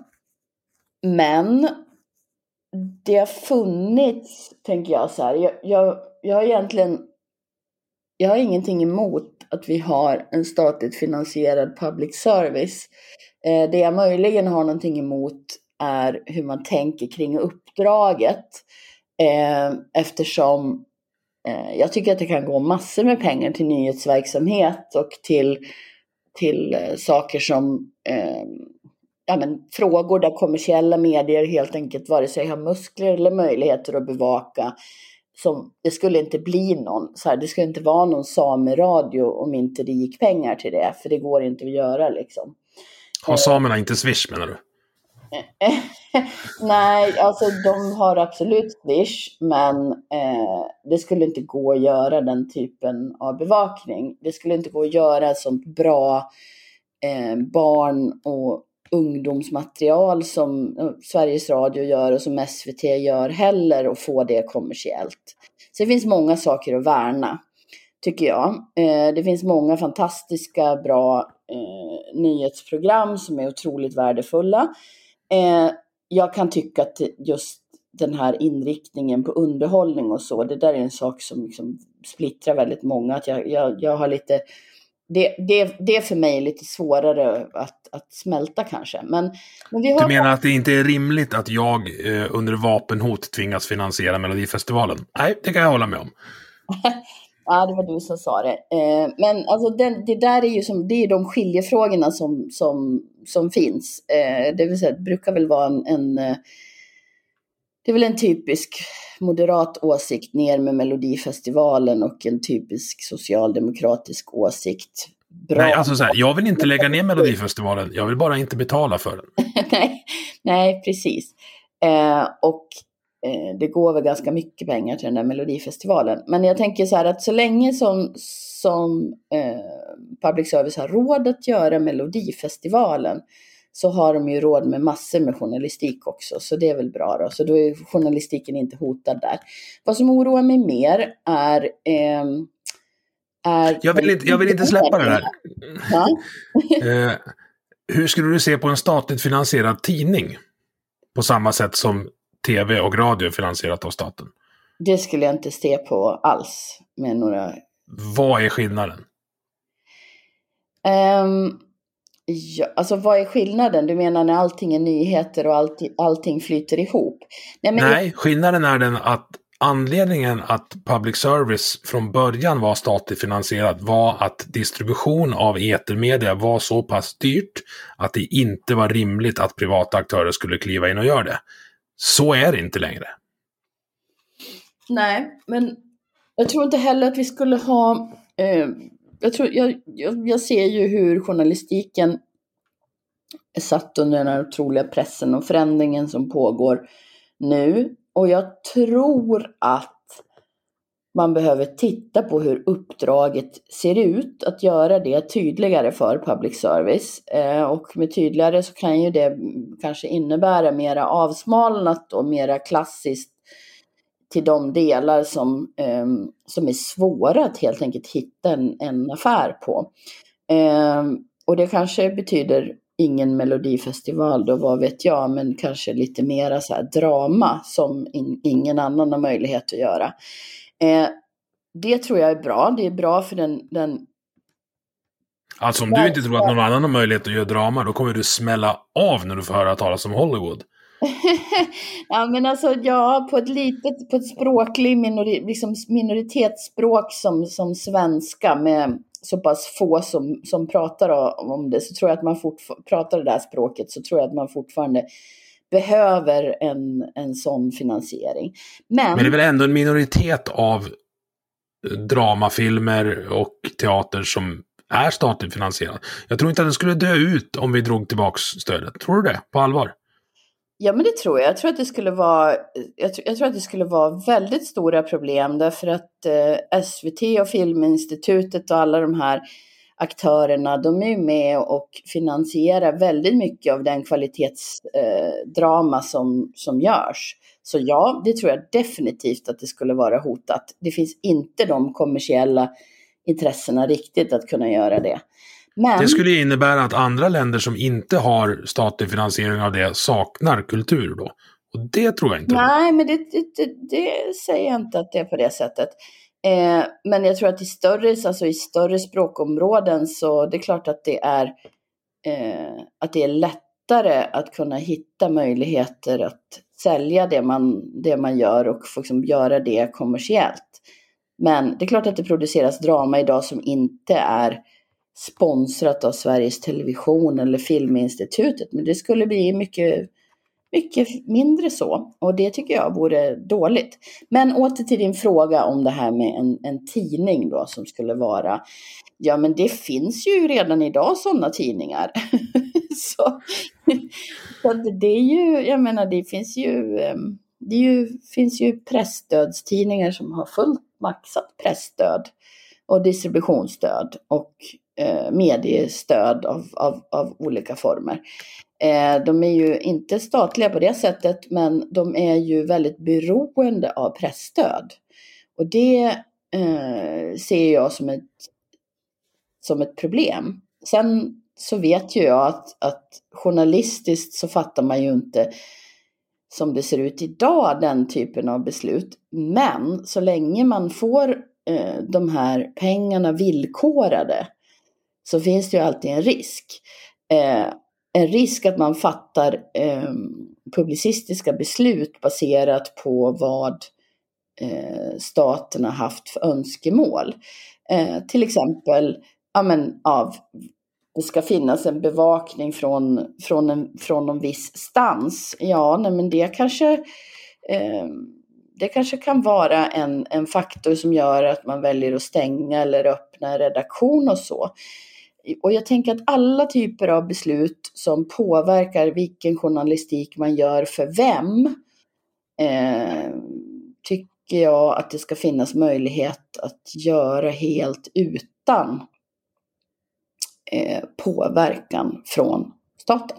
men det har funnits, tänker jag så här. jag, jag jag har egentligen jag har ingenting emot att vi har en statligt finansierad public service. Eh, det jag möjligen har någonting emot är hur man tänker kring uppdraget. Eh, eftersom eh, jag tycker att det kan gå massor med pengar till nyhetsverksamhet och till, till saker som ja, men, frågor där kommersiella medier helt enkelt vare sig har muskler eller möjligheter att bevaka som, det skulle inte bli någon, så här, det skulle inte vara någon sameradio om inte det gick pengar till det, för det går inte att göra liksom. Har samerna inte Swish menar du? Nej, alltså de har absolut Swish, men eh, det skulle inte gå att göra den typen av bevakning. Det skulle inte gå att göra sånt bra eh, barn och ungdomsmaterial som eh, Sveriges Radio gör och som SVT gör heller och få det kommersiellt. Så det finns många saker att värna, tycker jag. Eh, det finns många fantastiska, bra eh, nyhetsprogram som är otroligt värdefulla. jag kan tycka att just den här inriktningen på underhållning och så, det där är en sak som liksom splittrar väldigt många. Att jag, jag, jag har lite, det, det, det är för mig lite svårare att, att smälta kanske. Men, men vi har... Du menar att det inte är rimligt att jag eh, under vapenhot tvingas finansiera Melodifestivalen? Nej, det kan jag hålla med om. Ja, det var du som sa det. Eh, men alltså den, det där är ju som, det är de skiljefrågorna som, som, som finns. Eh, det vill säga, det brukar väl vara en, en eh, det är väl en typisk moderat åsikt ner med Melodifestivalen och en typisk socialdemokratisk åsikt. Bra. Nej, alltså så här, jag vill inte lägga ner Melodifestivalen, jag vill bara inte betala för den. nej, nej, precis. Eh, och eh, det går väl ganska mycket pengar till den där Melodifestivalen. Men jag tänker så här att så länge som, som eh, public service har råd att göra Melodifestivalen så har de ju råd med massor med journalistik också, så det är väl bra då. Så då är journalistiken inte hotad där. Vad som oroar mig mer är eh, är jag, vill inte, jag vill inte släppa det där. eh, hur skulle du se på en statligt finansierad tidning? På samma sätt som tv och radio finansierat av staten? Det skulle jag inte se på alls med några... Vad är skillnaden? Um, ja, alltså vad är skillnaden? Du menar när allting är nyheter och allting, allting flyter ihop? Nej, Nej jag... skillnaden är den att anledningen att public service från början var statligt finansierad var att distribution av etermedia var så pass dyrt att det inte var rimligt att privata aktörer skulle kliva in och göra det. Så är det inte längre. Nej, men jag tror inte heller att vi skulle ha... Eh, jag, tror, jag, jag, jag, ser ju hur journalistiken är satt under den här otroliga pressen och förändringen som pågår nu. Och jag tror att man behöver titta på hur uppdraget ser ut, att göra det tydligare för public service. Eh, och med tydligare så kan ju det kanske innebära mera avsmalnat och mera klassiskt till de delar som, eh, som är svåra att helt enkelt hitta en, en affär på. Eh, och det kanske betyder ingen melodifestival då, vad vet jag, men kanske lite mera så här drama som in, ingen annan har möjlighet att göra. Eh, det tror jag är bra. Det är bra för den... den alltså om du inte tror att någon annan har möjlighet att göra drama, då kommer du smälla av när du får höra talas om Hollywood. ja men alltså ja, på ett litet, på ett språkligt minori, liksom minoritetsspråk som, som svenska med så pass få som, som pratar om det så tror jag att man fortfarande, pratar det där språket så tror jag att man fortfarande behöver en, en sån finansiering. Men, Men det är väl ändå en minoritet av eh, dramafilmer och teater som är statligt finansierad. Jag tror inte att den skulle dö ut om vi drog tillbaks stödet. Tror du det? På allvar? Ja, men det tror jag. Jag tror att det skulle vara, eh, jag tror, jag tror att det skulle vara väldigt stora problem därför att eh, SVT och Filminstitutet och alla de här aktörerna, de är ju med och finansierar väldigt mycket av den kvalitetsdrama eh, som, som görs. Så ja, det tror jag definitivt att det skulle vara hotat. Det finns inte de kommersiella intressena riktigt att kunna göra det. Men... Det skulle innebära att andra länder som inte har statlig finansiering av det saknar kultur då? Och det tror jag inte. Nej, men det, det, det, säger jag inte att det är på det sättet. Eh, men jag tror att i större, alltså i större språkområden så det är klart att det är, eh, att det är lättare att kunna hitta möjligheter att sälja det man, det man gör och liksom göra det kommersiellt. Men det är klart att det produceras drama idag som inte är sponsrat av Sveriges Television eller Filminstitutet. Men det skulle bli mycket, mycket mindre så. Och det tycker jag vore dåligt. Men åter till din fråga om det här med en, en tidning då som skulle vara Ja men det finns ju redan idag sådana tidningar. så, så det är ju, jag menar det finns ju, ehm, det ju, finns ju pressstödstidningar som har fullt maxat pressstöd och distributionsstöd och Eh, mediestöd av, av, av olika former. Eh, de är ju inte statliga på det sättet men de är ju väldigt beroende av pressstöd. Och det eh, ser jag som ett, som ett problem. Sen så vet ju jag att, att journalistiskt så fattar man ju inte som det ser ut idag, den typen av beslut. Men så länge man får eh, de här pengarna villkorade så finns det ju alltid en risk. Eh, en risk att man fattar eh, publicistiska beslut baserat på vad eh, staten har haft för önskemål. Eh, till exempel ja, men, av det ska finnas en bevakning från, från, en, från en viss stans. Ja, nej, men det kanske, eh, det kanske kan vara en, en faktor som gör att man väljer att stänga eller öppna en redaktion och så. Och jag tänker att alla typer av beslut som påverkar vilken journalistik man gör för vem eh, tycker jag att det ska finnas möjlighet att göra helt utan eh, påverkan från staten.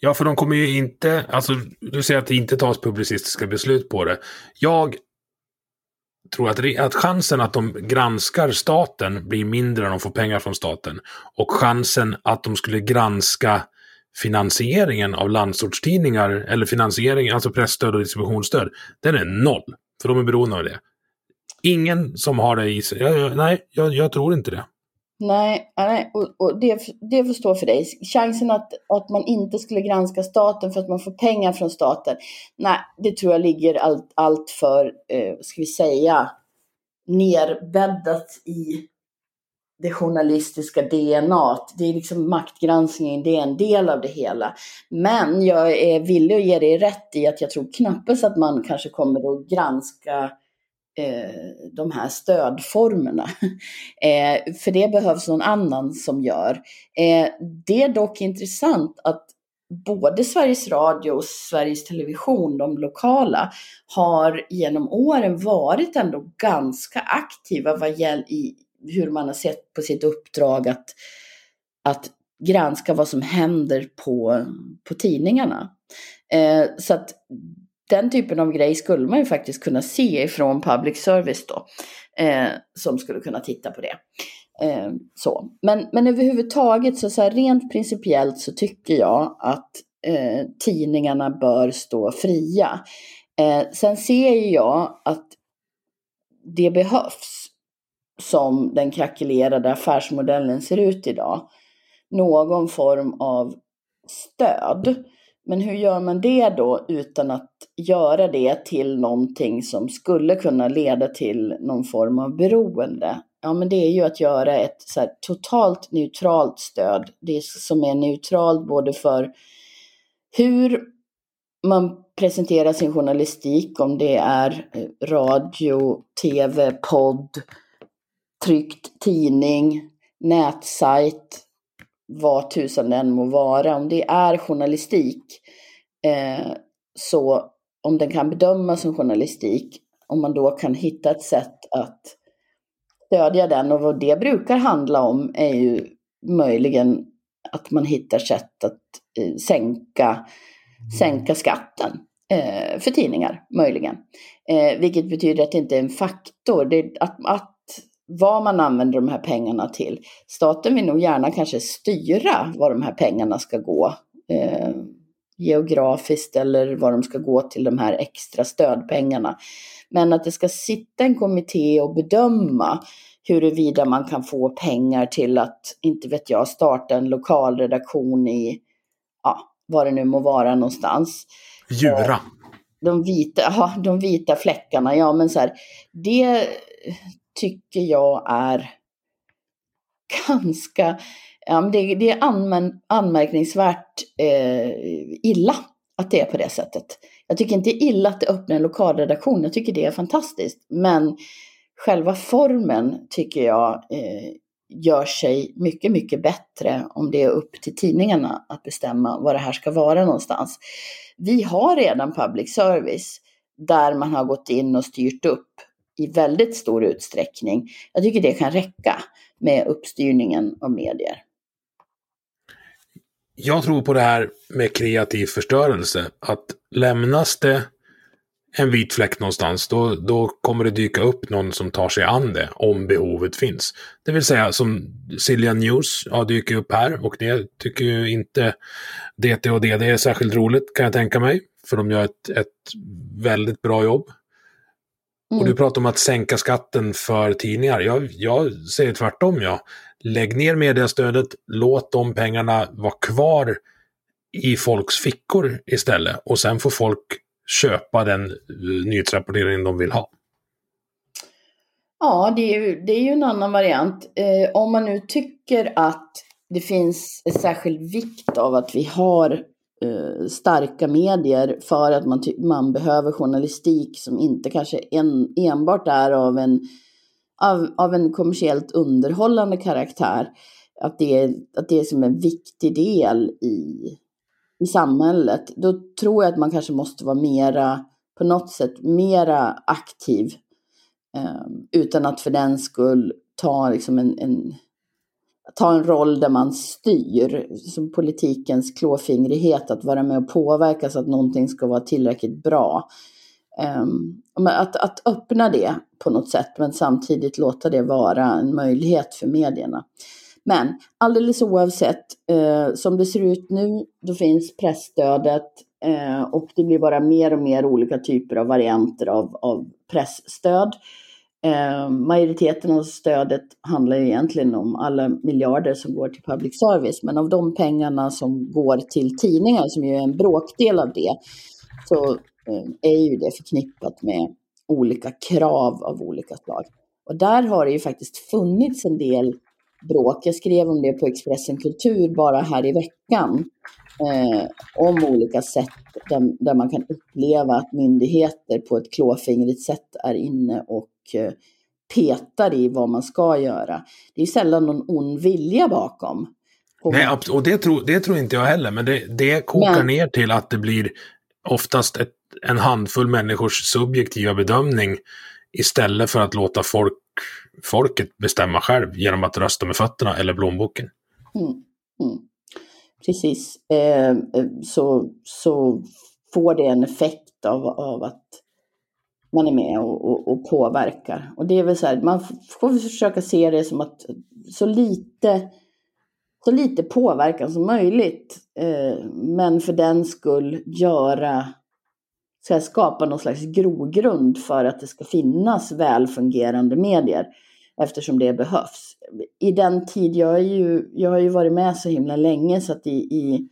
Ja, för de kommer ju inte, alltså du säger att det inte tas publicistiska beslut på det. Jag tror att, att chansen att de granskar staten blir mindre när de får pengar från staten. Och chansen att de skulle granska finansieringen av landsortstidningar eller finansiering, alltså pressstöd och distributionsstöd, den är noll. För de är beroende av det. Ingen som har det i sig. Jag, nej, jag, jag tror inte det. Nej, nej och, och det, det får stå för dig. Chansen att, att man inte skulle granska staten för att man får pengar från staten, nej, det tror jag ligger allt, allt för, eh, ska vi säga, nerbäddat i det journalistiska DNA. Det är liksom maktgranskningen, det är en del av det hela. Men jag är villig att ge dig rätt i att jag tror knappast att man kanske kommer att granska eh, Eh, de här stödformerna. Eh, för det behövs någon annan som gör. Eh, det är dock intressant att både Sveriges Radio och Sveriges Television, de lokala, har genom åren varit ändå ganska aktiva vad gäller i hur man har sett på sitt uppdrag att, att granska vad som händer på, på tidningarna. Eh, så att den typen av grej skulle man ju faktiskt kunna se ifrån public service då, eh, som skulle kunna titta på det. Eh, så. Men, men överhuvudtaget, så, så här, rent principiellt så tycker jag att eh, tidningarna bör stå fria. Eh, sen ser jag att det behövs, som den krackelerade affärsmodellen ser ut idag, någon form av stöd men hur gör man det då utan att göra det till någonting som skulle kunna leda till någon form av beroende? Ja, men det är ju att göra ett så totalt neutralt stöd. Det som är neutralt både för hur man presenterar sin journalistik, om det är eh, radio, tv, podd, tryckt tidning, nätsajt, vad tusan den må vara, om det är journalistik, eh, så om den kan bedömas som journalistik, om man då kan hitta ett sätt att stödja den och vad det brukar handla om är ju möjligen att man hittar sätt att eh, sänka, sänka skatten eh, för tidningar, möjligen. Eh, vilket betyder att det inte är en faktor. Det, att, att vad man använder de här pengarna till. Staten vill nog gärna kanske styra var de här pengarna ska gå eh, geografiskt eller vad de ska gå till de här extra stödpengarna. Men att det ska sitta en kommitté och bedöma huruvida man kan få pengar till att, inte vet jag, starta en lokalredaktion i, ja, vad det nu må vara någonstans. Djura. Eh, de vita, ja, de vita fläckarna, ja men så här, det tycker jag är ganska, ja, det, det är anmärkningsvärt eh, illa att det är på det sättet. Jag tycker inte illa att det öppnar en lokalredaktion, jag tycker det är fantastiskt. Men själva formen tycker jag eh, gör sig mycket, mycket bättre om det är upp till tidningarna att bestämma var det här ska vara någonstans. Vi har redan public service där man har gått in och styrt upp i väldigt stor utsträckning. Jag tycker det kan räcka med uppstyrningen av medier. Jag tror på det här med kreativ förstörelse. Att lämnas det en vit fläck någonstans, då, då kommer det dyka upp någon som tar sig an det om behovet finns. Det vill säga som Silja News har dykt upp här och det tycker ju inte DT och DD är särskilt roligt kan jag tänka mig. för de gör ett, ett väldigt bra jobb. Mm. Och du pratar om att sänka skatten för tidningar. Jag, jag säger tvärtom, ja. Lägg ner mediastödet, låt de pengarna vara kvar i folks fickor istället. Och sen får folk köpa den uh, nyhetsrapportering de vill ha. Ja, det är ju, det är ju en annan variant. Eh, om man nu tycker att det finns en särskild vikt av att vi har eh, starka medier för att man, man behöver journalistik som inte kanske en, enbart är av en, av, av en kommersiellt underhållande karaktär. Att det, är, att det är som en viktig del i, i samhället. Då tror jag att man kanske måste vara mera, på något sätt, mera aktiv Eh, utan att för den skull ta liksom en, en, ta en roll där man styr, som politikens klåfingrighet, att vara med och påverka så att någonting ska vara tillräckligt bra. Um, att, att öppna det på något sätt, men samtidigt låta det vara en möjlighet för medierna. Men alldeles oavsett, eh, som det ser ut nu, då finns pressstödet eh, och det blir bara mer och mer olika typer av varianter av, av pressstöd. Eh, majoriteten av stödet handlar ju egentligen om alla miljarder som går till public service, men av de pengarna som går till tidningar, som ju är en bråkdel av det, så eh, är ju det förknippat med olika krav av olika slag. Och där har det ju faktiskt funnits en del bråk. Jag skrev om det på Expressen Kultur bara här i veckan. Eh, om olika sätt där, där, man kan uppleva att myndigheter på ett klåfingrigt sätt är inne och eh, petar i vad man ska göra. Det är sällan någon ond vilja bakom. Nej, och det tror, det tror inte jag heller, men det, det kokar men, ner till att det blir oftast ett, en handfull människors subjektiva bedömning istället för att låta folk, folket bestämma själv genom att rösta med fötterna eller plånboken. Mm, mm. Precis, eh, så, så får det en effekt av, av att man är med och, och, och, påverkar. Och det är väl så här, man får försöka se det som att så lite, så lite påverkan som möjligt. Eh, men för den skull göra, så här, skapa någon slags grogrund för att det ska finnas välfungerande medier. Eftersom det behövs. I den tid, jag, är ju, jag har ju varit med så himla länge så att i, i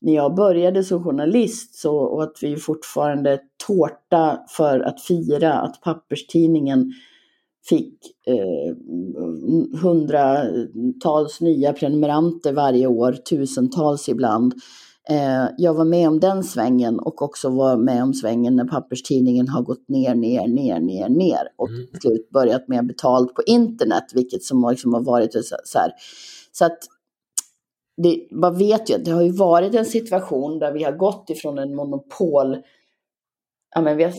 när jag började som journalist så, och att vi fortfarande tårta för att fira att papperstidningen fick eh, hundratals nya prenumeranter varje år, tusentals ibland. Eh, jag var med om den svängen och också var med om svängen när papperstidningen har gått ner, ner, ner, ner, ner och mm. slut börjat med betalt på internet, vilket som liksom har varit så här. Så att det, man vet ju att det har ju varit en situation där vi har gått ifrån en monopol, ja men vi har,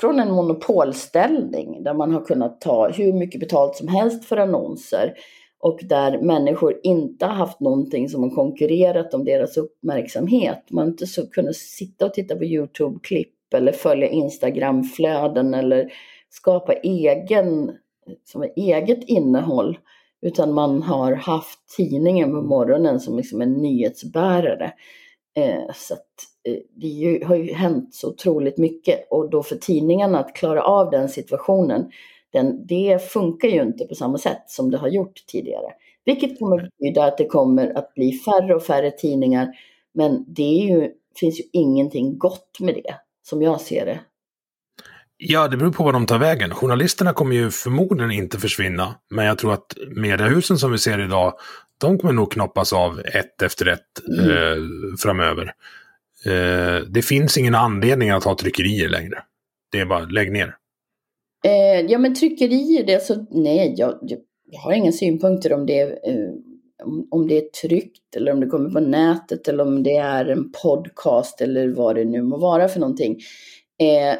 från en monopolställning där man har kunnat ta hur mycket betalt som helst för annonser och där människor inte har haft någonting som har konkurrerat om deras uppmärksamhet. Man har inte så kunnat sitta och titta på Youtube-klipp eller följa Instagram-flöden eller skapa egen, som eget innehåll utan man har haft tidningen på morgonen som liksom en nyhetsbärare. Eh, så att, eh, det ju, har ju hänt så otroligt mycket och då för tidningarna att klara av den situationen, den, det funkar ju inte på samma sätt som det har gjort tidigare. Vilket kommer att betyda att det kommer att bli färre och färre tidningar. Men det ju, finns ju ingenting gott med det, som jag ser det. Ja, det beror på vad de tar vägen. Journalisterna kommer ju förmodligen inte försvinna. Men jag tror att mediehusen som vi ser idag, de kommer nog knoppas av ett efter ett mm. eh, framöver. Eh, det finns ingen anledning att ha tryckerier längre. Det är bara, lägg ner. Eh, ja, men tryckerier, det är så, nej, jag, jag har inga synpunkter om det, eh, om, om det är tryckt eller om det kommer på nätet eller om det är en podcast eller vad det nu må vara för någonting. Eh,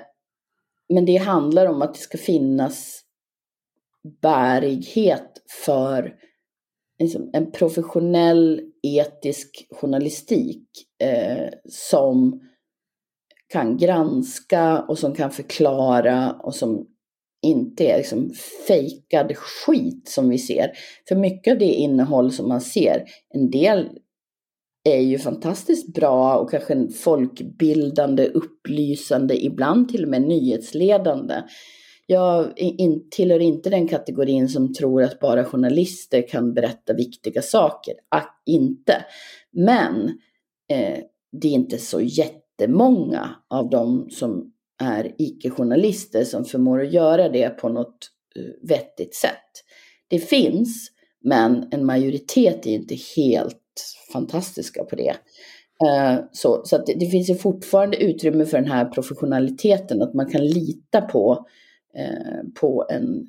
men det handlar om att det ska finnas bärighet för liksom, en professionell etisk journalistik eh, som kan granska och som kan förklara och som inte är liksom fejkad skit som vi ser. För mycket av det innehåll som man ser, en del är ju fantastiskt bra och kanske en folkbildande, upplysande, ibland till och med nyhetsledande. Jag in, tillhör inte den kategorin som tror att bara journalister kan berätta viktiga saker. Att inte. Men eh, det är inte så jättemånga av dem som är icke-journalister som förmår att göra det på något eh, vettigt sätt. Det finns, men en majoritet är inte helt fantastiska på det. Eh, så så det, det, finns ju fortfarande utrymme för den här professionaliteten, att man kan lita på, eh, på, en,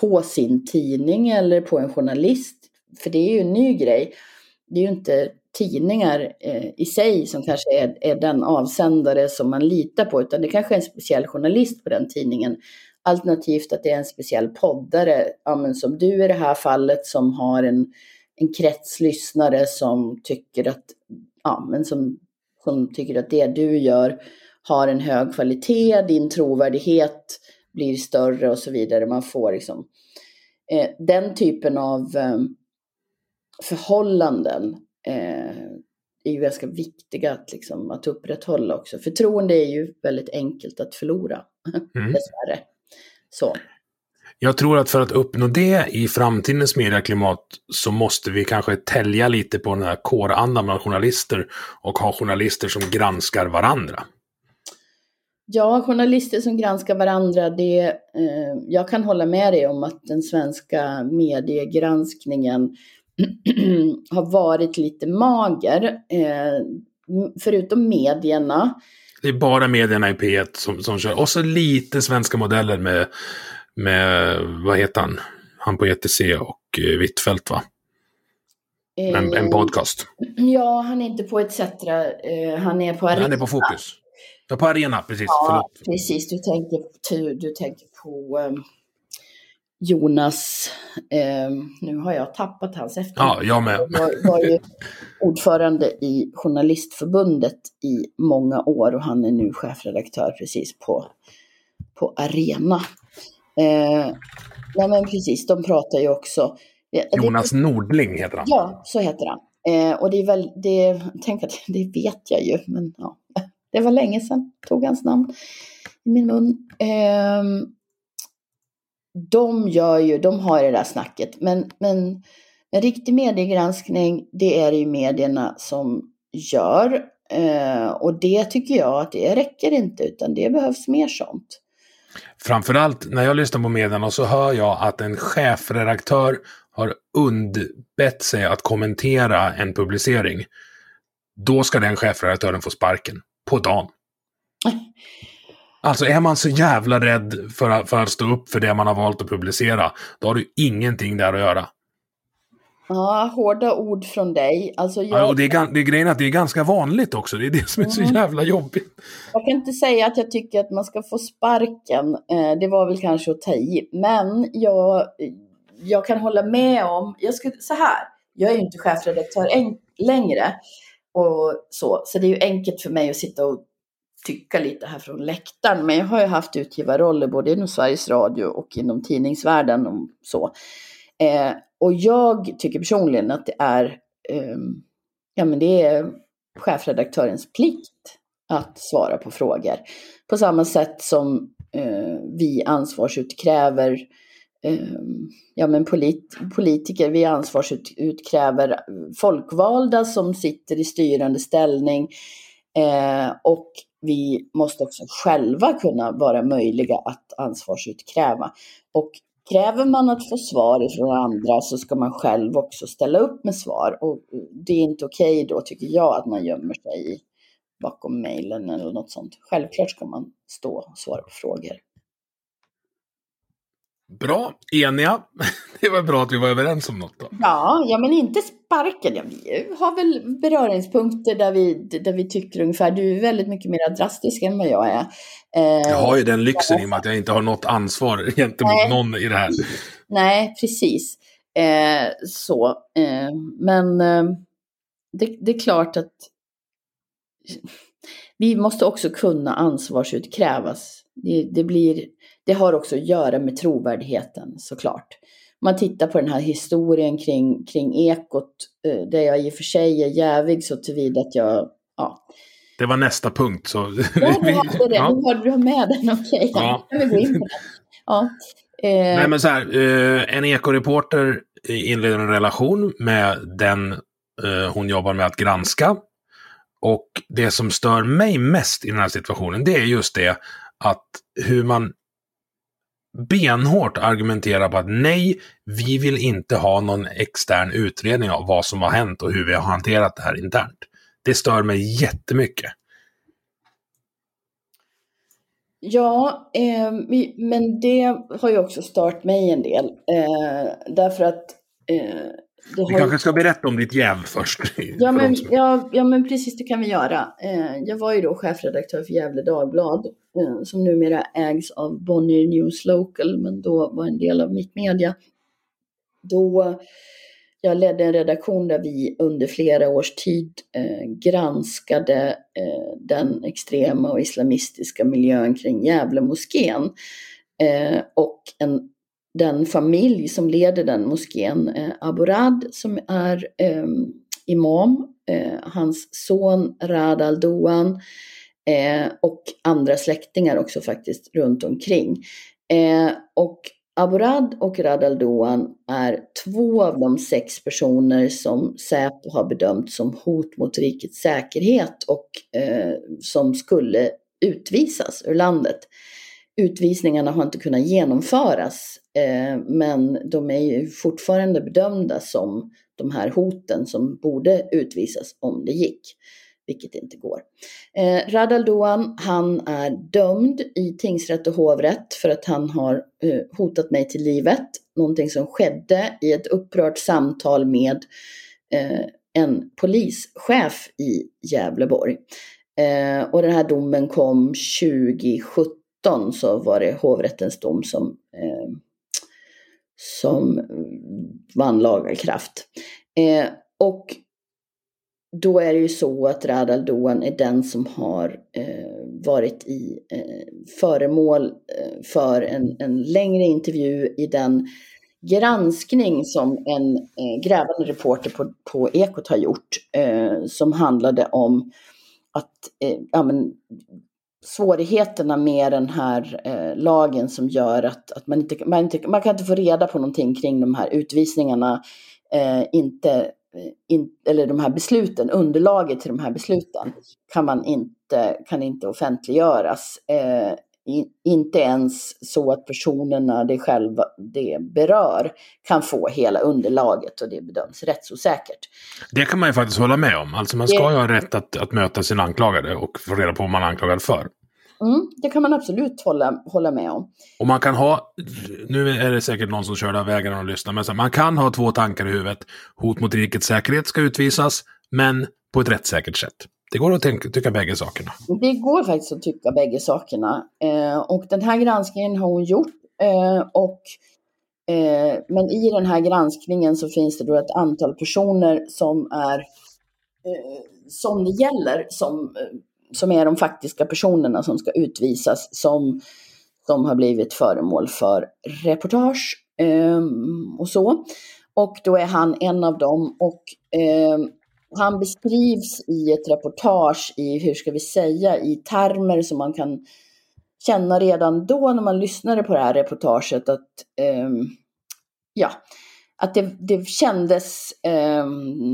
på sin tidning eller på en journalist. För det är ju en ny grej. Det är ju inte tidningar eh, i sig som kanske är, är den avsändare som man litar på, utan det kanske är en speciell journalist på den tidningen. Alternativt att det är en speciell poddare, ja, men som du i det här fallet, som har en, en krets lyssnare som tycker att, ja, men som, som tycker att det du gör har en hög kvalitet, din trovärdighet blir större och så vidare. Man får liksom eh, den typen av eh, förhållanden eh, är ju ganska viktiga att, liksom, att upprätthålla också. Förtroende är ju väldigt enkelt att förlora, mm. dessvärre. Så. Jag tror att för att uppnå det i framtidens medieklimat så måste vi kanske tälja lite på den här kårandan bland journalister och ha journalister som granskar varandra. Ja, journalister som granskar varandra, det, eh, jag kan hålla med dig om att den svenska mediegranskningen har varit lite mager. Eh, förutom medierna. Det är bara medierna i P1 som, som kör. Och så lite svenska modeller med, med vad heter han? Han på ETC och eh, Hvitfeldt va? En, en, eh, podcast. Ja, han är inte på ETC. Eh, han är på Arena. Han är på Fokus. Ja, på Arena, precis. Ja, Förlåt. precis. Du tänker, du, du tänker på um, Jonas, eh, nu har jag tappat hans efternamn. Ja, jag med. Jag var ju ordförande i Journalistförbundet i många år och han är nu chefredaktör precis på, på Arena. Eh, nej men precis, de pratar ju också. Jonas det, Nordling heter han. Ja, så heter han. Eh, och det är väl, det, tänk att det vet jag ju, men ja, det var länge sedan tog hans namn i min mun. De gör ju, de har det där snacket, men, men en riktig mediegranskning, det är det ju medierna som gör. Eh, och det tycker jag att det räcker inte, utan det behövs mer sånt. Framförallt när jag lyssnar på medierna så hör jag att en chefredaktör har undbett sig att kommentera en publicering. Då ska den chefredaktören få sparken. På dagen. Alltså är man så jävla rädd för att, för att stå upp för det man har valt att publicera, då har du ingenting där att göra. Ja, hårda ord från dig. Alltså jag... ja, och det, är, det är grejen att det är ganska vanligt också. Det är det som är så mm. jävla jobbigt. Jag kan inte säga att jag tycker att man ska få sparken. Eh, det var väl kanske att ta i. Men jag, jag kan hålla med om, jag skulle, så här, jag är ju inte chefredaktör längre. Och så, så det är ju enkelt för mig att sitta och tycka lite här från läktaren. Men jag har ju haft utgivarroller både inom Sveriges Radio och inom tidningsvärlden och så. Eh, och jag tycker personligen att det är, eh, ja men det är chefredaktörens plikt att svara på frågor. På samma sätt som eh, vi ansvarsutkräver eh, ja, men polit, politiker, vi ansvarsutkräver folkvalda som sitter i styrande ställning. Eh, och vi måste också själva kunna vara möjliga att ansvarsutkräva. Och kräver man att få svar från andra så ska man själv också ställa upp med svar. Och det är inte okej okay då, tycker jag, att man gömmer sig bakom mejlen eller något sånt. Självklart ska man stå och svara på frågor. Bra, eniga. Det var bra att vi var överens om något då. Ja, ja men inte sparken. Ja, vi har väl beröringspunkter där vi, där vi tycker ungefär. Du är väldigt mycket mer drastisk än vad jag är. Eh, jag har ju den lyxen i och med att jag inte har något ansvar gentemot nej. någon i det här. Nej, precis. Eh, så, eh, men eh, det, det är klart att vi måste också kunna ansvarsutkrävas. Det, det blir det har också att göra med trovärdigheten såklart. man tittar på den här historien kring, kring ekot, eh, där jag i och för sig är jävig så tillvida att jag, ja. Det var nästa punkt. Så... Ja, du hade det. Ja. Du har, du med den, okej. Okay. Ja. Vill gå in på det. Ja. Eh... Nej, men så här, eh, en ekoreporter inleder en relation med den eh, hon jobbar med att granska. Och det som stör mig mest i den här situationen, det är just det att hur man benhårt argumentera på att nej, vi vill inte ha någon extern utredning av vad som har hänt och hur vi har hanterat det här internt. Det stör mig jättemycket. Ja, eh, men det har ju också stört mig en del. Eh, därför att eh, vi har... kanske ska berätta om ditt jäv först. Ja men, ja, ja, men precis, det kan vi göra. Eh, jag var ju då chefredaktör för Gävle Dagblad, eh, som numera ägs av Bonnier News Local, men då var en del av Mitt Media. Då jag ledde en redaktion där vi under flera års tid eh, granskade eh, den extrema och islamistiska miljön kring Gävle-moskén. Eh, och en den familj som leder den moskén, eh, Aburad som är eh, imam, eh, hans son Rad al-Doan eh, och andra släktingar också faktiskt runt omkring. Eh, och Aburad och Rad al-Doan är två av de sex personer som Säpo har bedömt som hot mot rikets säkerhet och eh, som skulle utvisas ur landet. Utvisningarna har inte kunnat genomföras eh, men de är ju fortfarande bedömda som de här hoten som borde utvisas om det gick, vilket inte går. Eh, Radal Doan, han är dömd i tingsrätt och hovrätt för att han har eh, hotat mig till livet, någonting som skedde i ett upprört samtal med eh, en polischef i Gävleborg. Eh, och den här domen kom 2017 så var det hovrättens dom som, eh, som vann laga kraft. Eh, och då är det ju så att Radal Doan är den som har eh, varit i eh, föremål eh, för en, en längre intervju i den granskning som en eh, grävande reporter på, på Ekot har gjort eh, som handlade om att eh, ja, men, svårigheterna med den här eh, lagen som gör att, att man, inte, man, inte, man kan inte få reda på någonting kring de här utvisningarna, eh, inte, eh, in, eller de här besluten, underlaget till de här besluten kan man inte, kan inte offentliggöras. Eh, in, inte ens så att personerna det själva det berör kan få hela underlaget och det bedöms rättsosäkert. Det kan man ju faktiskt hålla med om. Alltså man ska det... ju ha rätt att, att möta sin anklagade och få reda på vad man är anklagad för. Mm, det kan man absolut hålla, hålla med om. Och man kan ha, nu är det säkert någon som kör där vägen och lyssnar, men man kan ha två tankar i huvudet. Hot mot rikets säkerhet ska utvisas, men på ett rättssäkert sätt. Det går att tänka, tycka bägge sakerna. Det går faktiskt att tycka bägge sakerna. Eh, och den här granskningen har hon gjort. Eh, och, eh, men i den här granskningen så finns det då ett antal personer som är eh, som det gäller, som, eh, som är de faktiska personerna som ska utvisas, som, som har blivit föremål för reportage eh, och så. Och då är han en av dem. Och eh, han beskrivs i ett reportage i, hur ska vi säga, i termer som man kan känna redan då när man lyssnade på det här reportaget att eh, ja, att det, det kändes eh,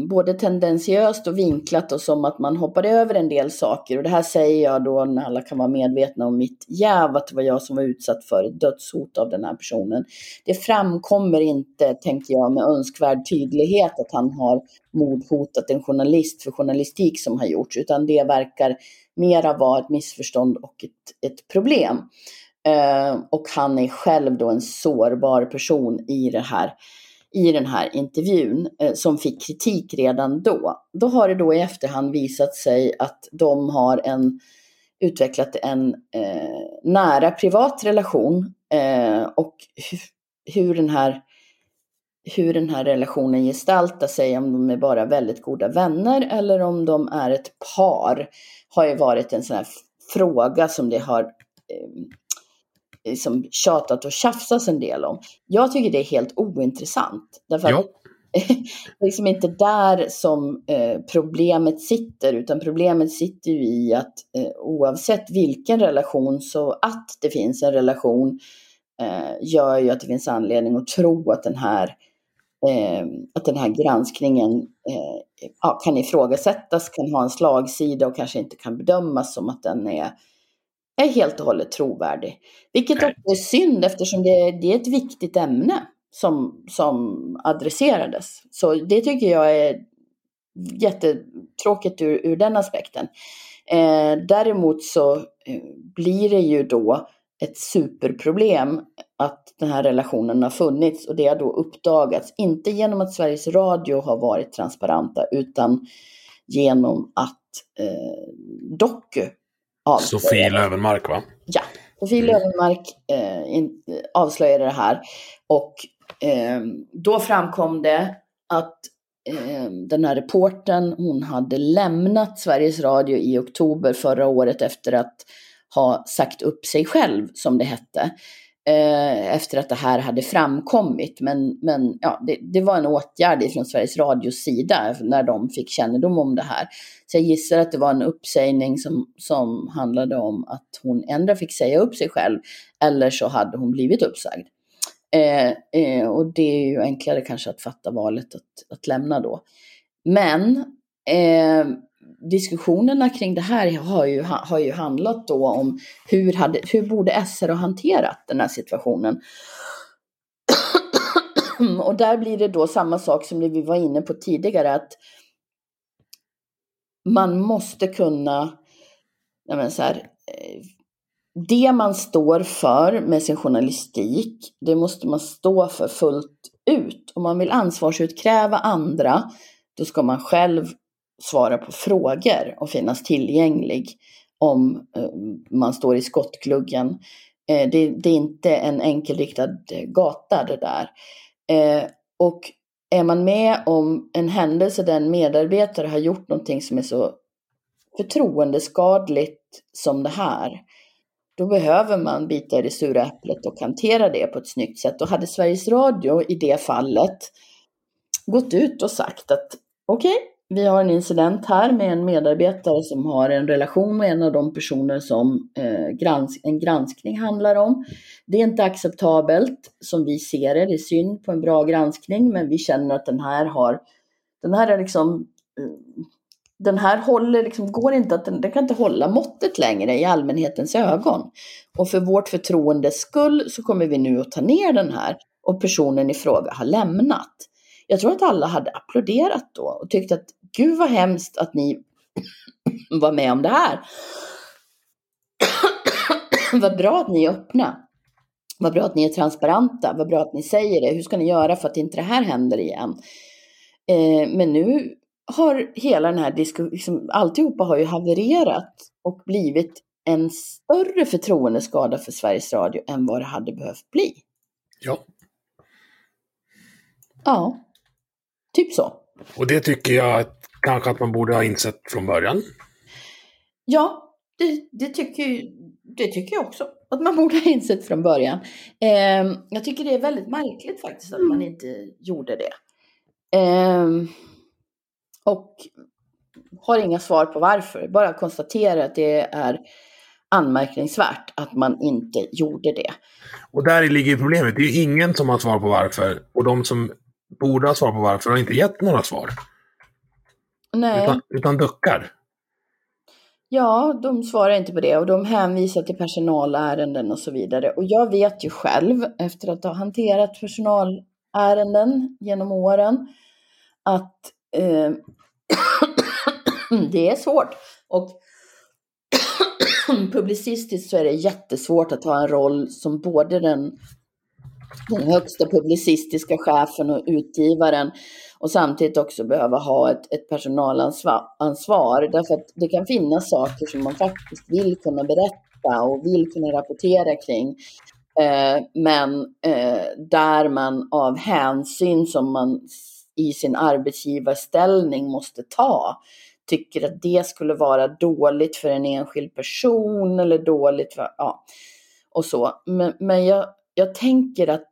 både tendensiöst och vinklat och som att man hoppade över en del saker. Och det här säger jag då när alla kan vara medvetna om mitt jäv, att det var jag som var utsatt för ett dödshot av den här personen. Det framkommer inte, tänker jag, med önskvärd tydlighet att han har mordhotat en journalist för journalistik som har gjorts, utan det verkar mera vara ett missförstånd och ett, ett problem. Eh, och han är själv då en sårbar person i det här i den här intervjun eh, som fick kritik redan då. Då har det då i efterhand visat sig att de har en, utvecklat en eh, nära privat relation eh, och hur, hur, den här, hur den här relationen gestaltar sig, om de är bara väldigt goda vänner eller om de är ett par, har ju varit en sån här fråga som det har eh, liksom tjatat och tjafsats en del om. Jag tycker det är helt ointressant. Därför att det är liksom inte där som eh, problemet sitter, utan problemet sitter ju i att eh, oavsett vilken relation, så att det finns en relation eh, gör ju att det finns anledning att tro att den här, att den här granskningen ja, kan ifrågasättas, kan ha en slagsida och kanske inte kan bedömas som att den är, är helt och hållet trovärdig. Vilket också är synd eftersom det, det är ett viktigt ämne som, som adresserades. Så det tycker jag är jättetråkigt ur, ur den aspekten. Eh, däremot så eh, blir det ju då ett superproblem att den här relationen har funnits och det har då uppdagats, inte genom att Sveriges Radio har varit transparenta utan genom att eh, Doku avslöjade. Sofie Lövenmark va? Ja, Sofie Mm. Löwenmark eh, in, avslöjade det här och eh, då framkom det att eh, den här reporten hon hade lämnat Sveriges Radio i oktober förra året efter att ha sagt upp sig själv, som det hette. Eh, efter att det här hade framkommit. Men, men ja, det, det var en åtgärd från Sveriges Radios sida när de fick kännedom om det här. Så jag gissar att det var en uppsägning som, som handlade om att hon ändå fick säga upp sig själv eller så hade hon blivit uppsagd. Eh, eh, och det är ju enklare kanske att fatta valet att, att lämna då. Men eh, diskussionerna kring det här har ju, har ju handlat då om hur, hade, hur borde SR ha hanterat den här situationen. och där blir det då samma sak som det vi var inne på tidigare att man måste kunna, så här, eh, det man står för med sin journalistik, det måste man stå för fullt ut. Om man vill ansvarsutkräva andra, då ska man själv svara på frågor och finnas tillgänglig om eh, man står i skottgluggen. Eh, det, det är inte en enkelriktad eh, gata det där. Och är man med om en händelse där en medarbetare har gjort någonting som är så förtroendeskadligt som det här, då behöver man bita i det sura äpplet och hantera det på ett snyggt sätt. Och hade Sveriges Radio i det fallet gått ut och sagt att okej, okay, vi har en incident här med en medarbetare som har en relation med en av de personer som eh, grans en granskning handlar om. Det är inte acceptabelt som vi ser det. Det är synd på en bra granskning, men vi känner att den här har, den här är liksom, eh, den här håller liksom, går inte att, den, den kan inte hålla måttet längre i allmänhetens ögon. Och för vårt förtroendes skull så kommer vi nu att ta ner den här och personen i fråga har lämnat. Jag tror att alla hade applåderat då och tyckt att gud vad hemskt att ni var med om det här. vad bra att ni är öppna. Vad bra att ni är transparenta. Vad bra att ni säger det. Hur ska ni göra för att inte det här händer igen? Eh, men nu har hela den här diskussionen, liksom, alltihopa har ju havererat och blivit en större förtroendeskada för Sveriges Radio än vad det hade behövt bli. Ja. Ja, typ så. Och det tycker jag att, kanske att man borde ha insett från början. Ja, det, det, tycker, det tycker jag också. Att man borde ha insett från början. Eh, jag tycker det är väldigt märkligt faktiskt att man inte gjorde det. Eh, och har inga svar på varför. Bara konstatera att det är anmärkningsvärt att man inte gjorde det. Och där ligger problemet. Det är ju ingen som har svar på varför. Och de som borde ha svar på varför har inte gett några svar. Nej. Utan, utan duckar. Ja, de svarar inte på det och de hänvisar till personalärenden och så vidare. Och jag vet ju själv, efter att ha hanterat personalärenden genom åren, att eh, det är svårt. Och publicistiskt så är det jättesvårt att ha en roll som både den, den högsta publicistiska chefen och utgivaren och samtidigt också behöva ha ett, ett personalansvar. Därför att det kan finnas saker som man faktiskt vill kunna berätta och vill kunna rapportera kring. Eh, men eh, där man av hänsyn som man i sin arbetsgivarställning måste ta tycker att det skulle vara dåligt för en enskild person eller dåligt för, ja. och så. Men, men jag, jag tänker att